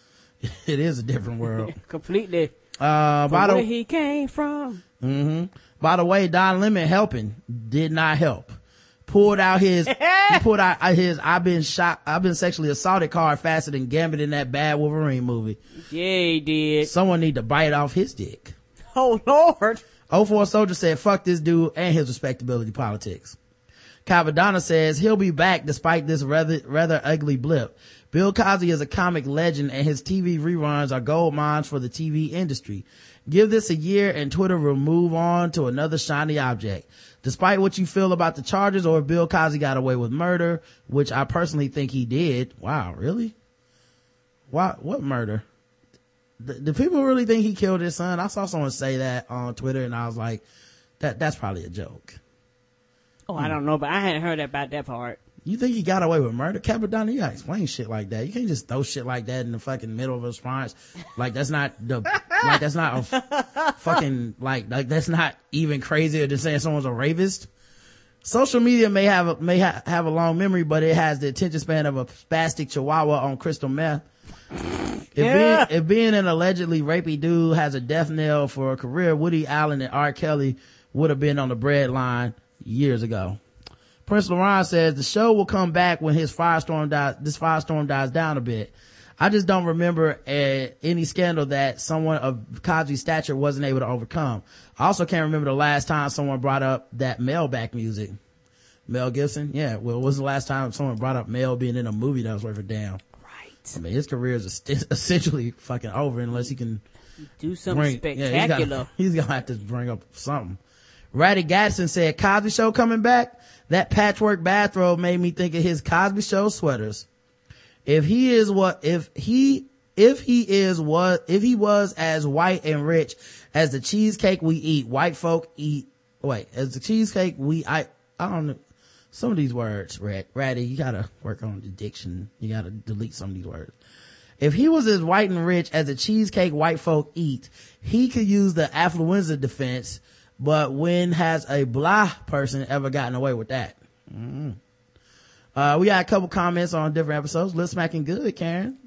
it is a different world. Completely. Uh, by the where he came from. Mm-hmm. By the way, Don Lemon helping did not help. Pulled out his, he pulled out his, I've been shot, I've been sexually assaulted card faster than Gambit in that bad Wolverine movie. Yeah, he did. Someone need to bite off his dick. Oh Lord. 04 Soldier said, fuck this dude and his respectability politics. Cappadonna says he'll be back despite this rather, rather ugly blip. Bill Cosby is a comic legend and his TV reruns are gold mines for the TV industry. Give this a year and Twitter will move on to another shiny object. Despite what you feel about the charges or if Bill Cosby got away with murder, which I personally think he did. Wow, really? Why, what murder? Do, do people really think he killed his son? I saw someone say that on Twitter and I was like, that, that's probably a joke. Oh, I hmm. don't know, but I hadn't heard about that part. You think he got away with murder? Cappadonna, you gotta explain shit like that. You can't just throw shit like that in the fucking middle of a response. Like that's not the, like that's not a f- fucking, like, like that's not even crazier than saying someone's a rapist. Social media may have a, may ha- have a long memory, but it has the attention span of a spastic chihuahua on crystal meth. If, Yeah. being, if being an allegedly rapey dude has a death knell for a career, Woody Allen and R. Kelly would have been on the bread line years ago. Prince Laurent says the show will come back when his firestorm dies, this firestorm dies down a bit. I just don't remember uh, any scandal that someone of Cosby's stature wasn't able to overcome. I also can't remember the last time someone brought up that Mel back music. Mel Gibson? Yeah. Well, was the last time someone brought up Mel being in a movie that was worth a damn? Right. I mean, his career is essentially fucking over unless he can Do something bring, yeah, he's spectacular. gotta- he's gonna have to bring up something. Ratty Gatson said, Cosby show coming back? That patchwork bathrobe made me think of his Cosby show sweaters. If he is what, if he, if he is what, if he was as white and rich as the cheesecake we eat, white folk eat, wait, as the cheesecake we, I, I don't know, some of these words, Rat, Ratty, you gotta work on the diction. You gotta delete some of these words. If he was as white and rich as the cheesecake white folk eat, he could use the affluenza defense, but when has a blah person ever gotten away with that? Mm. Uh, we got a couple comments on different episodes. Lip smacking good, Karen.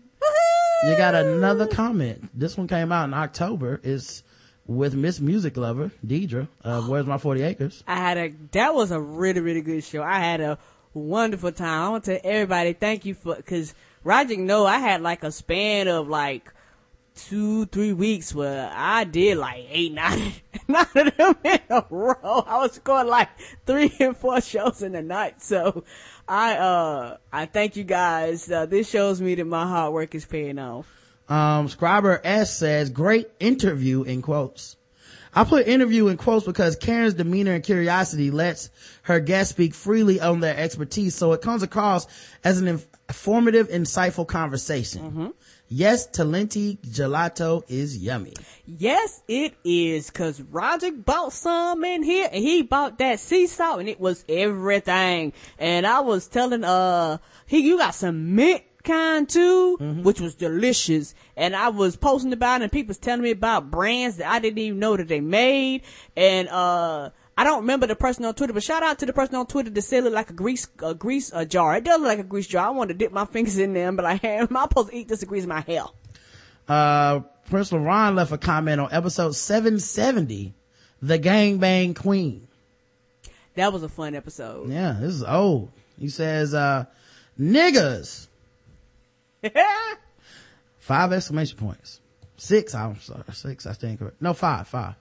You got another comment. This one came out in October. It's with Miss Music Lover, Deidre, of Where's My 40 Acres. I had a that was a really really good show. I had a wonderful time. I want to tell everybody thank you for because Roger know I had like a span of like two three weeks where I did like eight nine nine of them in a row. I was going like three and four shows in a night. So I uh I thank you guys. Uh, this shows me that my hard work is paying off. Um, Scriber S says, great interview in quotes. I put interview in quotes because Karen's demeanor and curiosity lets her guests speak freely on their expertise, so it comes across as an informative, insightful conversation. Yes, Talenti gelato is yummy. Yes, it is, cause Roger bought some in here and he bought that sea salt and it was everything. And I was telling, uh, he, you got some mint kind too, which was delicious. And I was posting about it and people was telling me about brands that I didn't even know that they made. And, uh, I don't remember the person on Twitter, but shout out to the person on Twitter that said it looked like a grease, a grease uh, jar. It does look like a grease jar. I want to dip my fingers in be like, hey, am I supposed to eat this grease my hair? Uh, Prince LaRon left a comment on episode 770, The Gangbang Queen. That was a fun episode. Yeah, this is old. He says, uh, niggas. Five exclamation points. Six, I'm sorry, six, I stand correct. No, five, five.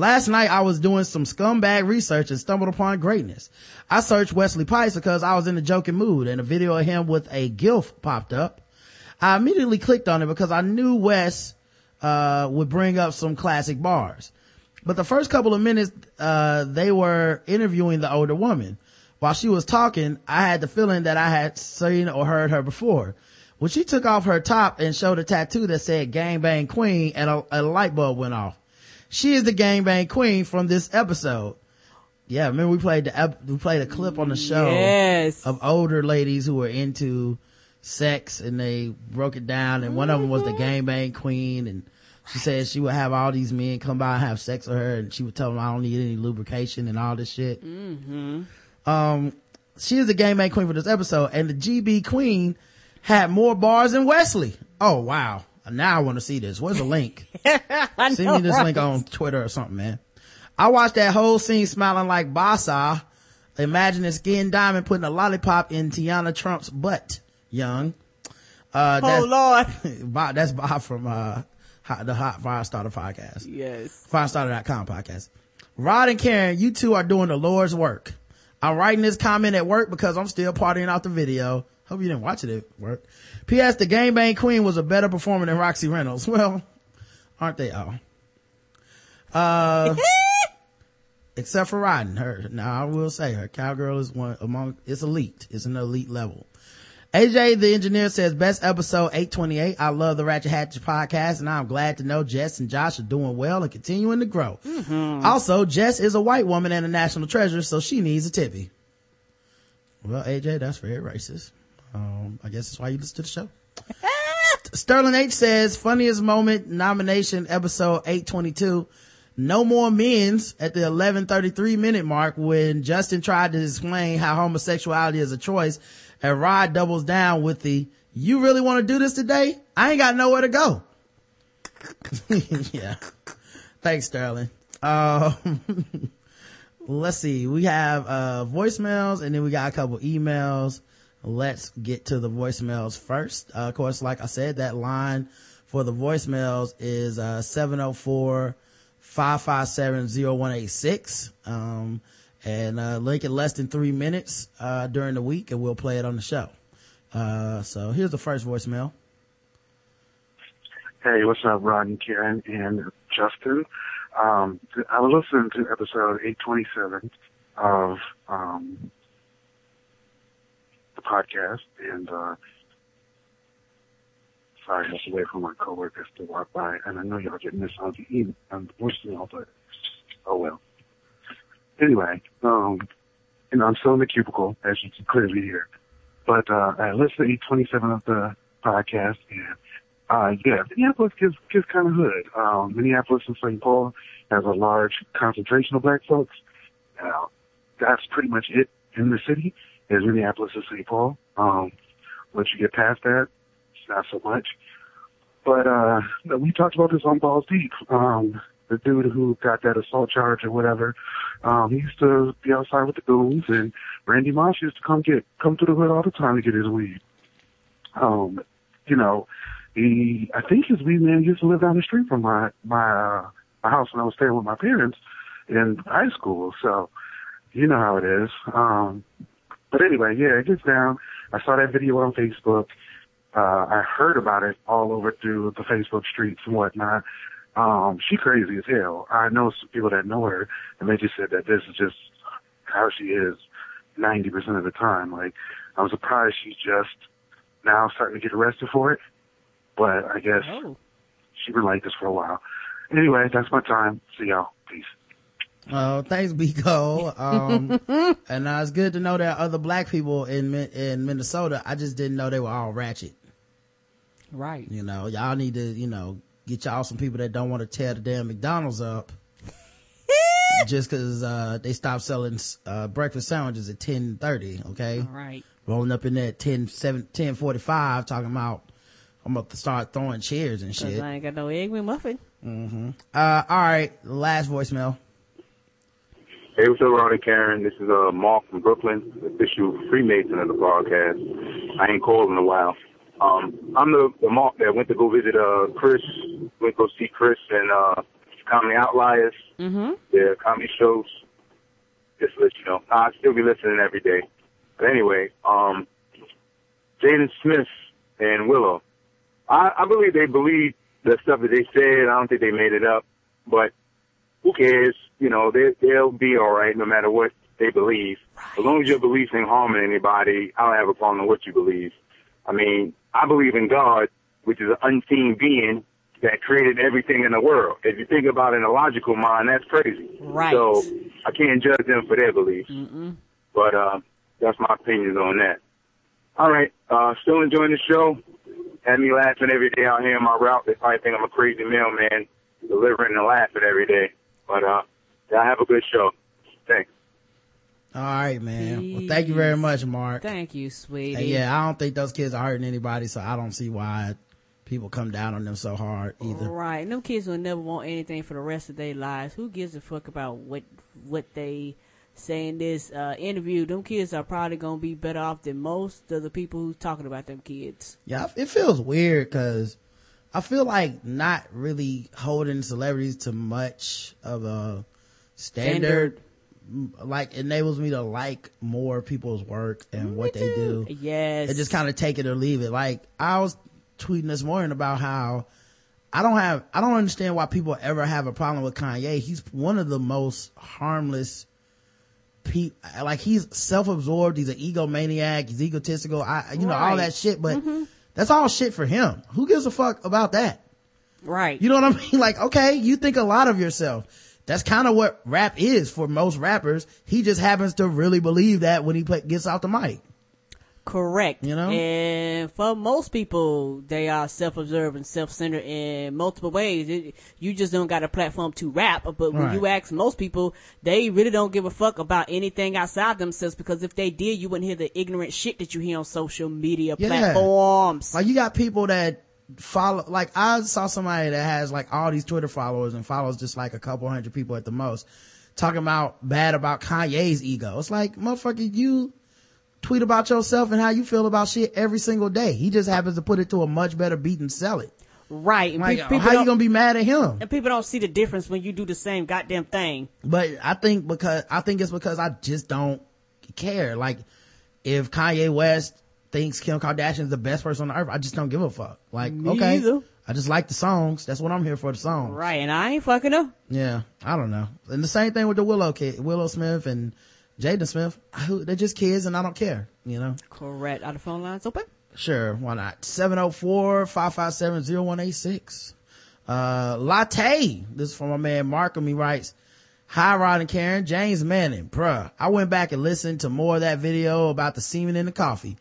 Last night I was doing some scumbag research and stumbled upon greatness. I searched Wesley Pipes because I was in a joking mood and a video of him with a gilf popped up. I immediately clicked on it because I knew Wes, uh, would bring up some classic bars. But the first couple of minutes, uh, they were interviewing the older woman. While she was talking, I had the feeling that I had seen or heard her before. When she took off her top and showed a tattoo that said "Gang Bang queen and a, a light bulb went off. She is the gangbang queen from this episode. Yeah, remember we played the, ep- we played a clip on the show Yes. of older ladies who were into sex and they broke it down and one of them was the gangbang queen and she said she would have all these men come by and have sex with her and she would tell them I don't need any lubrication and all this shit. Um, she is the gangbang queen for this episode and the GB queen had more bars than Wesley. Oh wow. Now I want to see this. Where's the link? Send know, me this right? link on Twitter or something, man. I watched that whole scene smiling like Basa. Imagining Skin Diamond putting a lollipop in Tiana Trump's butt. Young. Uh, Oh that's, Lord. Bob, that's Bob from, uh, Hot- the Hot Firestarter podcast. Yes. Firestarter.com podcast. Rod and Karen, you two are doing the Lord's work. I'm writing this comment at work because I'm still partying out the video. Hope you didn't watch it at work. P.S. The Gangbang Queen was a better performer than Roxy Reynolds. Well, aren't they all? Uh, except for riding Her, now I will say her cowgirl is one among, it's elite. It's an elite level. AJ, the engineer says best episode 828. I love the Ratchet Hatch podcast and I'm glad to know Jess and Josh are doing well and continuing to grow. Also, Jess is a white woman and a national treasure, so she needs a tippy. Well, AJ, that's very racist. Um, I guess that's why you listen to the show. Sterling H says funniest moment nomination episode 822. no more men's at the 1133 minute mark when Justin tried to explain how homosexuality is a choice and Rod doubles down with the, you really want to do this today? I ain't got nowhere to go. yeah. Thanks, Sterling. Um, let's see. We have, uh, voicemails and then we got a couple emails. Let's get to the voicemails first. Uh, of course, like I said, that line for the voicemails is, uh, 704 557 0186. Um, and, uh, link in less than three minutes, uh, during the week and we'll play it on the show. Uh, so here's the first voicemail. Hey, what's up, Rod and Karen and Justin? Um, I was listening to episode 827 of um, the podcast, and uh, sorry, I was away from my coworkers to walk by, and I know y'all getting this on the email, voicemail, but oh well. Anyway, um, know, I'm still in the cubicle, as you can clearly hear. But uh, I listened to 827 of the podcast, and uh, yeah, Minneapolis gets, gets kind of hood. Um, Minneapolis and St. Paul has a large concentration of black folks. Now, that's pretty much it in the city, is Minneapolis and St. Paul. Um, once you get past that, it's not so much. But, uh, we talked about this on Balls Deep. Um, the dude who got that assault charge or whatever, um, he used to be outside with the goons and Randy Moss used to come get, come to the hood all the time to get his weed. Um, you know, he, I think his weed man used to live down the street from my, my, uh, my house when I was staying with my parents in high school. So, you know how it is. Um, but anyway, yeah, it gets down. I saw that video on Facebook. Uh, I heard about it all over through the Facebook streets and whatnot. Um, she crazy as hell. I know some people that know her and they just said that this is just how she is 90% of the time. Like, I'm surprised she's just now starting to get arrested for it. But I guess Oh. she's been like this for a while. Anyway, that's my time. See y'all. Peace. Oh, thanks, Biko. Um, and uh, it's good to know there are other black people in in Minnesota. I just didn't know they were all ratchet. Right. You know, y'all need to, you know, get y'all some people that don't want to tear the damn McDonald's up. just cause, uh, they stopped selling, uh, breakfast sandwiches at 1030, okay? All right. Rolling up in there at 10, 7, 1045 talking about, I'm about to start throwing chairs and shit. I ain't got no egg McMuffin. Uh, alright, last voicemail. Hey, what's up, Ronnie Karen? This is uh, Mark from Brooklyn, official Freemason of the broadcast. I ain't called in a while. Um, I'm the, the Mark that went to go visit uh, Chris, went to go see Chris and uh, Comedy Outliers, Mm-hmm. their comedy shows. Just let you know, I'll still be listening every day. But anyway, um, Jaden Smith and Willow, I, I believe they believe the stuff that they said. I don't think they made it up, but who cares? You know, they, they'll be all right no matter what they believe. As long as your beliefs ain't harming anybody, I don't have a problem with what you believe. I mean, I believe in God, which is an unseen being that created everything in the world. If you think about it in a logical mind, that's crazy. Right. So I can't judge them for their beliefs. Mm-mm. But uh, that's my opinions on that. All right. Uh, still enjoying the show. Had me laughing every day out here on my route. They probably think I'm a crazy mailman delivering and laughing every day. But uh, y'all have a good show. Thanks. Alright, man. Well, thank you very much, Mark. Thank you, sweetie. And yeah, I don't think those kids are hurting anybody, so I don't see why people come down on them so hard either. Right. And them kids will never want anything for the rest of their lives. Who gives a fuck about what what they say in this uh, interview? Them kids are probably gonna be better off than most of the people who's talking about them kids. Yeah, it feels weird because I feel like not really holding celebrities to much of a standard, m- like enables me to like more people's work and what they do. Yes. and just kind of take it or leave it. Like I was tweeting this morning about how I don't have, I don't understand why people ever have a problem with Kanye. He's one of the most harmless people. Like he's self-absorbed. He's an egomaniac. He's egotistical. I, you know, all that shit, but that's all shit for him. Who gives a fuck about that? right. You know what I mean? Like, okay, you think a lot of yourself. That's kind of what rap is for most rappers. He just happens to really believe that when he play, gets off the mic. Correct. You know? And for most people, they are self-observed and self-centered in multiple ways. It, you just don't got a platform to rap, but when Right. you ask most people, they really don't give a fuck about anything outside themselves because if they did, you wouldn't hear the ignorant shit that you hear on social media Yeah. platforms. Like you got people that follow, like I saw somebody that has like all these Twitter followers and follows just like a couple hundred people at the most talking about bad about Kanye's ego. It's like, motherfucker, you tweet about yourself and how you feel about shit every single day. He just happens to put it to a much better beat and sell it. right. And Like, people how you gonna be mad at him? and people don't see the difference when you do the same goddamn thing. But I think because, I think it's because I just don't care. Like, if Kanye West thinks Kim Kardashian is the best person on earth, I just don't give a fuck. Like, Me okay. either. I just like the songs. That's what I'm here for, the songs. Right. And I ain't fucking her. Yeah, I don't know. And the same thing with the Willow kid, Willow Smith and Jaden Smith. Who- They're just kids and I don't care, you know? Correct. Are the phone lines open? Sure, why not? 704-557-0186. Uh, Latte, this is from my man Markham, he writes, Hi Rod and Karen, James Manning, bruh. I went back and listened to more of that video about the semen in the coffee.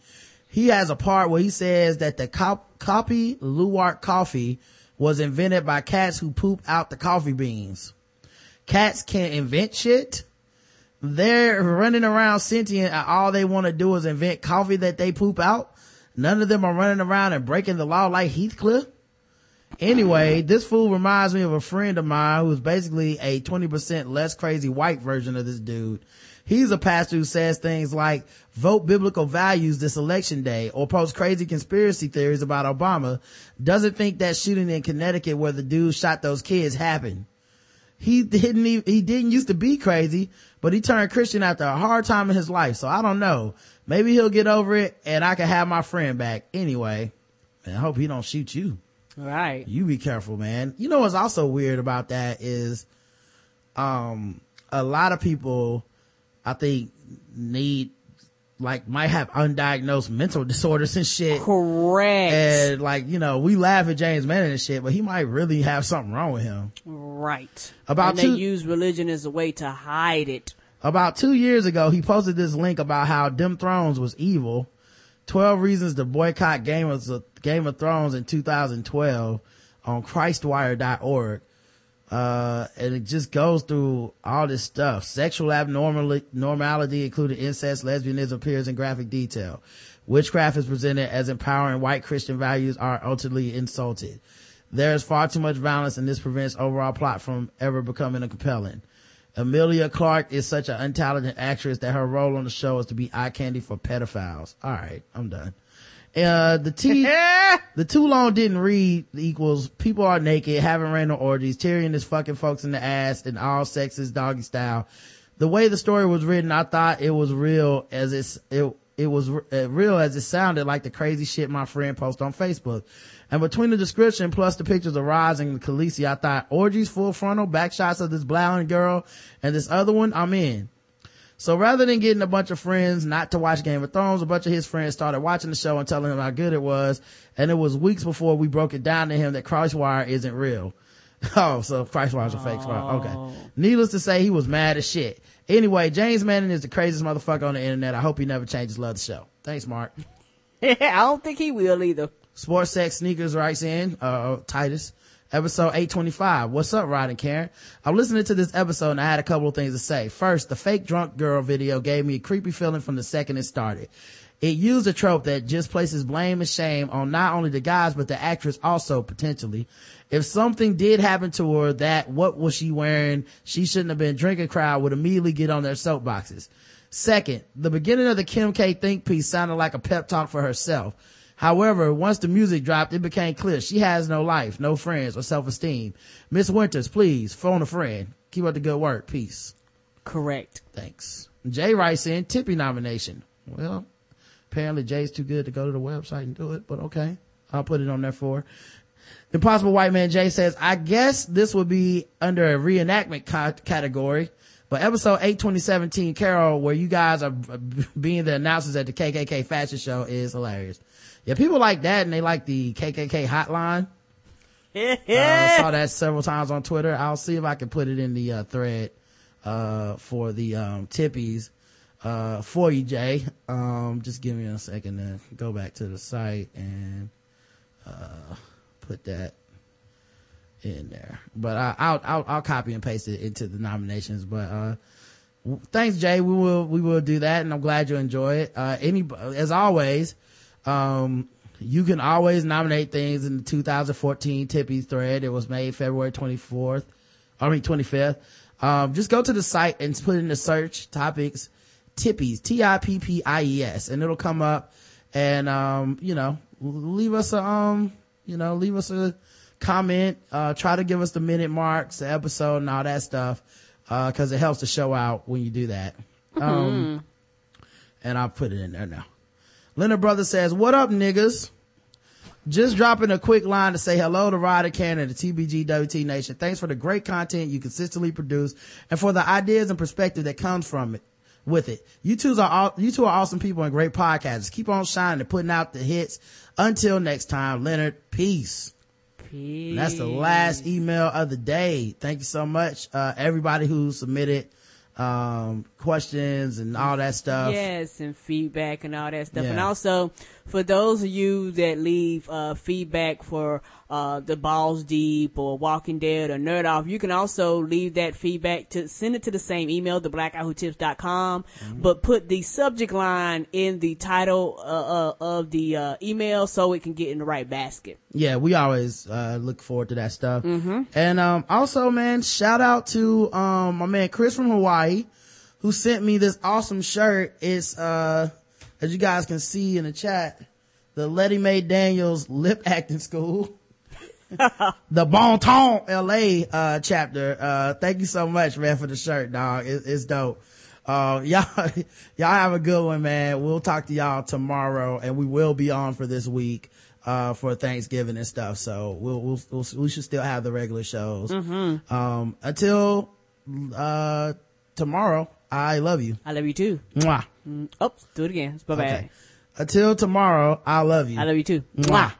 He has a part where he says that the cop- Kopi Luwak coffee was invented by cats who poop out the coffee beans. Cats can't invent shit. They're running around sentient all they want to do is invent coffee that they poop out. None of them are running around and breaking the law like Heathcliff. Anyway, this fool reminds me of a friend of mine who's basically a 20% less crazy white version of this dude. He's a pastor who says things like vote biblical values this election day or post crazy conspiracy theories about Obama. Doesn't think that shooting in Connecticut where the dude shot those kids happened. He didn't even, he didn't used to be crazy, but he turned Christian after a hard time in his life. So I don't know. Maybe he'll get over it and I can have my friend back. Anyway, man, I hope he don't shoot you. Right. You be careful, man. You know what's also weird about that is, um, a lot of people, I think, need, like, might have undiagnosed mental disorders and shit. Correct. And like, you know, we laugh at James Manning and shit, but he might really have something wrong with him. right. About and two- they use religion as a way to hide it. About two years ago, he posted this link about how Dim Thrones was evil. 12 reasons to boycott Game of, Game of Thrones in 2012 on Christwire.org. Uh, and it just goes through all this stuff. Sexual abnormality, normality, including incest, lesbianism, appears in graphic detail. Witchcraft is presented as empowering white Christian values are ultimately insulted. There is far too much violence and this prevents overall plot from ever becoming a compelling. Emilia Clarke is such an untalented actress that her role on the show is to be eye candy for pedophiles. All right, I'm done. Uh, the T, the too long didn't read equals people are naked, having random orgies, Tyrion is fucking folks in the ass and all sexes, doggy style. The way the story was written, I thought it was real as it's, it, it was uh, real as it sounded like the crazy shit my friend posted on Facebook. And between the description plus the pictures of Ros and Khaleesi, I thought orgies, full frontal, back shots of this blonde girl and this other one, I'm in. So rather than getting a bunch of friends not to watch Game of Thrones, a bunch of his friends started watching the show and telling him how good it was. And it was weeks before we broke it down to him that Crosswire isn't real. Oh, so Christwire's a fake spot. Okay. Needless to say, he was mad as shit. Anyway, James Manning is the craziest motherfucker on the internet. I hope he never changes. Love the show. Thanks, Mark. I don't think he will either. Sports Sex Sneakers writes in, uh, Titus. Episode 825. What's up, Rod and Karen? I'm listening to this episode and I had a couple of things to say. First, the fake drunk girl video gave me a creepy feeling from the second it started. It used a trope that just places blame and shame on not only the guys, but the actress also potentially. If something did happen to her that what was she wearing? She shouldn't have been drinking crowd would immediately get on their soapboxes. Second, the beginning of the Kim K think piece sounded like a pep talk for herself. However, once the music dropped, it became clear she has no life, no friends, or self-esteem. Miss Winters, please phone a friend. Keep up the good work. Peace. Correct. Thanks. Jay writes in Tippy nomination. Well, apparently Jay's too good to go to the website and do it, but okay. I'll put it on there for her. Impossible White Man Jay says, I guess this would be under a reenactment ca- category, but episode 8 2017 Carol, where you guys are being the announcers at the KKK fashion show is hilarious. Yeah, people like that and they like the KKK hotline. Uh, I saw that several times on Twitter. I'll see if I can put it in the uh, thread uh, for the um, tippies. uh, for you, Jay. Um, just give me a second to go back to the site and, uh, put that in there. But I, I'll, I'll, I'll copy and paste it into the nominations. But, uh, thanks, Jay. We will, we will do that. And I'm glad you enjoy it. Uh, any, as always, um, you can always nominate things in the 2014 Tippy thread. It was made February 24th. I mean, 25th. Um, just go to the site and put in the search topics, Tippies, T-I-P-P-I-E-S, and it'll come up and, um, you know, leave us a, um, you know, leave us a comment, uh, try to give us the minute marks, the episode and all that stuff, uh, cause it helps the show out when you do that. Um, and I'll put it in there now. Leonard Brother says, what up niggas? Just dropping a quick line to say hello to Ryder Cannon and the TBG WT Nation. Thanks for the great content you consistently produce and for the ideas and perspective that comes from it. With it, you two are all, you two are awesome people and great podcasters. Keep on shining and putting out the hits. Until next time, Leonard, peace. Peace. And that's the last email of the day. Thank you so much, uh, everybody who submitted, um, questions and all that stuff. Yes, and feedback and all that stuff. Yeah. And also, for those of you that leave uh, feedback for uh, the Balls Deep or Walking Dead or Nerd Off, you can also leave that feedback to send it to the same email, theblackguywhotips.com, Mm-hmm. but put the subject line in the title uh, uh, of the uh, email so it can get in the right basket. yeah, we always uh, look forward to that stuff. And um, also, man, shout out to um, my man Chris from Hawaii, who sent me this awesome shirt. It's uh, as you guys can see in the chat, the Letty Mae Daniels Lip Acting School. the Bon Ton LA uh chapter. Uh thank you so much, man, for the shirt, dog. It, it's dope. Uh y'all y'all have a good one, man. We'll talk to y'all tomorrow and we will be on for this week uh for Thanksgiving and stuff. So we'll we'll, we'll we should still have the regular shows. Um until uh tomorrow, I love you. I love you too. Mwah. Oh, do it again. Bye bye. Okay. Until tomorrow, I love you. I love you too. Mwah.